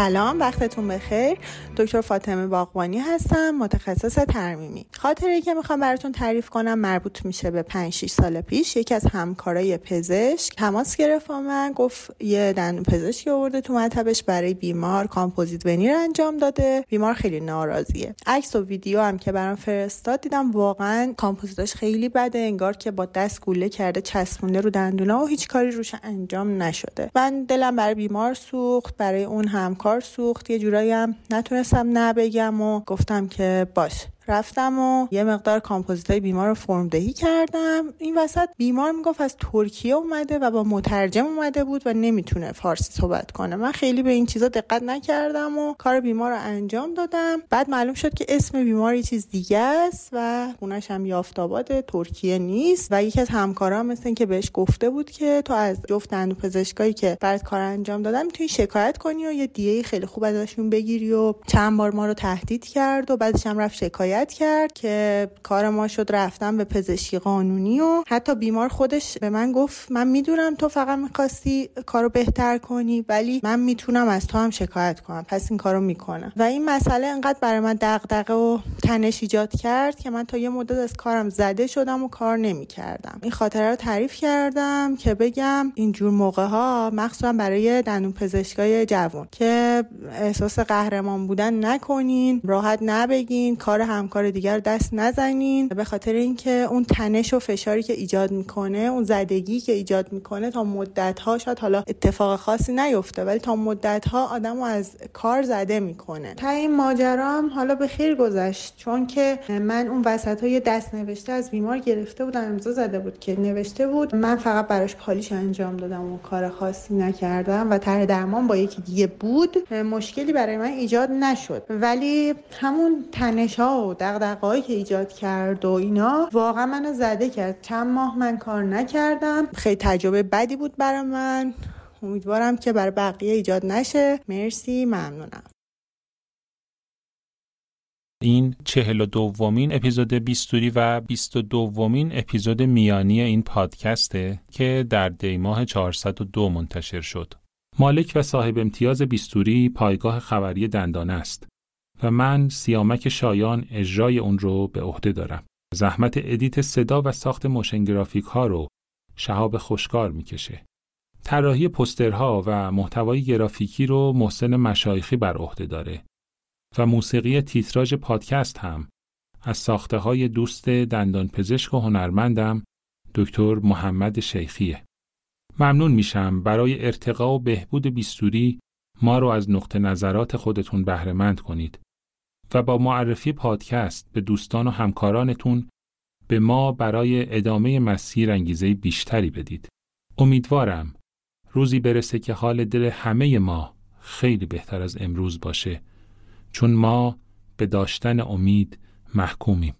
سلام وقتتون بخیر. دکتر فاطمه باغبانی هستم متخصص ترمیمی. خاطره که می‌خوام براتون تعریف کنم مربوط میشه به 5 6 سال پیش. یکی از همکارای پزشک تماس گرفت با من گفت یه دندون پزشکی آورده تو مطبش برای بیمار کامپوزیت veneer انجام داده. بیمار خیلی ناراضیه. عکس و ویدیو هم که برام فرستاد دیدم واقعا کامپوزیتاش خیلی بده انگار که با دست گوله کرده چسبونده رو دندونا و هیچ کاری روش انجام نشده. من دلم برای بیمار سوخت برای اون همکار سوخت. یه جورایی هم نتونستم نه بگم و گفتم که باشه. رفتم و یه مقدار کامپوزیت های بیمار رو فرم دهی کردم. این وسط بیمار می‌گفت از ترکیه اومده و با مترجم اومده بود و نمی‌تونه فارسی صحبت کنه. من خیلی به این چیزا دقت نکردم و کار بیمار رو انجام دادم. بعد معلوم شد که اسم بیمار یه چیز دیگه است و خونش هم یافتاباد ترکیه نیست و یکی از همکارام مثل که بهش گفته بود که تو از جفت دندون پزشکایی که برات کار انجام دادم می‌تونی شکایت کنی و یه دیه خیلی خوب ازشون بگیری و چند بار ما رو تهدید کرد و بعدش هم رفت شکایت شکایت کرد که کار ما شد رفتم به پزشکی قانونی و حتی بیمار خودش به من گفت من می‌دونم تو فقط می‌خواستی کارو بهتر کنی ولی من می‌تونم از تو هم شکایت کنم پس این کارو می‌کنم. و این مسئله انقدر برای من دغدغه و تنش ایجاد کرد که من تا یه مدت از کارم زده شدم و کار نمی‌کردم. این خاطره رو تعریف کردم که بگم اینجور موقع ها مخصوصا برای دندون پزشکای جوان که احساس قهرمان بودن نکنین راحت نبگین کار همکار دیگر دست نزنین. به خاطر اینکه اون تنش و فشاری که ایجاد می‌کنه اون زدگی که ایجاد می‌کنه تا مدت ها شاید حالا اتفاق خاصی نیفته ولی تا مدت ها آدم رو از کار زده می‌کنه. تا این ماجرا هم حالا به خیر گذشت چون که من اون وسط های دست نوشته از بیمار گرفته بودم امضا زده بود که نوشته بود. من فقط براش پالیش انجام دادم و کار خاصی نکردم و طرح درمان با یکی دیگه بود. مشکلی برای من ایجاد نشد. ولی همون تنش ها دغدغه‌ای که ایجاد کرد و اینا واقعا منو زده کرد. چند ماه من کار نکردم. خیلی تجربه بدی بود برای من. امیدوارم که برای بقیه ایجاد نشه. مرسی ممنونم. این چهل و دومین اپیزود بیستوری و بیست و دومین اپیزود میانی این پادکسته که در دیماه 402 منتشر شد. مالک و صاحب امتیاز بیستوری پایگاه خبری دندانه است. و من سیامک شایان اجرای اون رو به عهده دارم. زحمت ادیت صدا و ساخت motion graphic ها رو شهاب خوشکار می‌کشه. طراحی پوسترها و محتوای گرافیکی رو محسن مشایخی بر عهده داره و موسیقی تیتراژ پادکست هم از ساخته های دوست دندان پزشک و هنرمندم دکتر محمد شیخیه. ممنون میشم برای ارتقا و بهبود بیستوری ما رو از نقطه نظرات خودتون بهرهمند کنید و با معرفی پادکست به دوستان و همکارانتون به ما برای ادامه مسیر انگیزه بیشتری بدید. امیدوارم روزی برسه که حال دل همه ما خیلی بهتر از امروز باشه چون ما به داشتن امید محکومیم.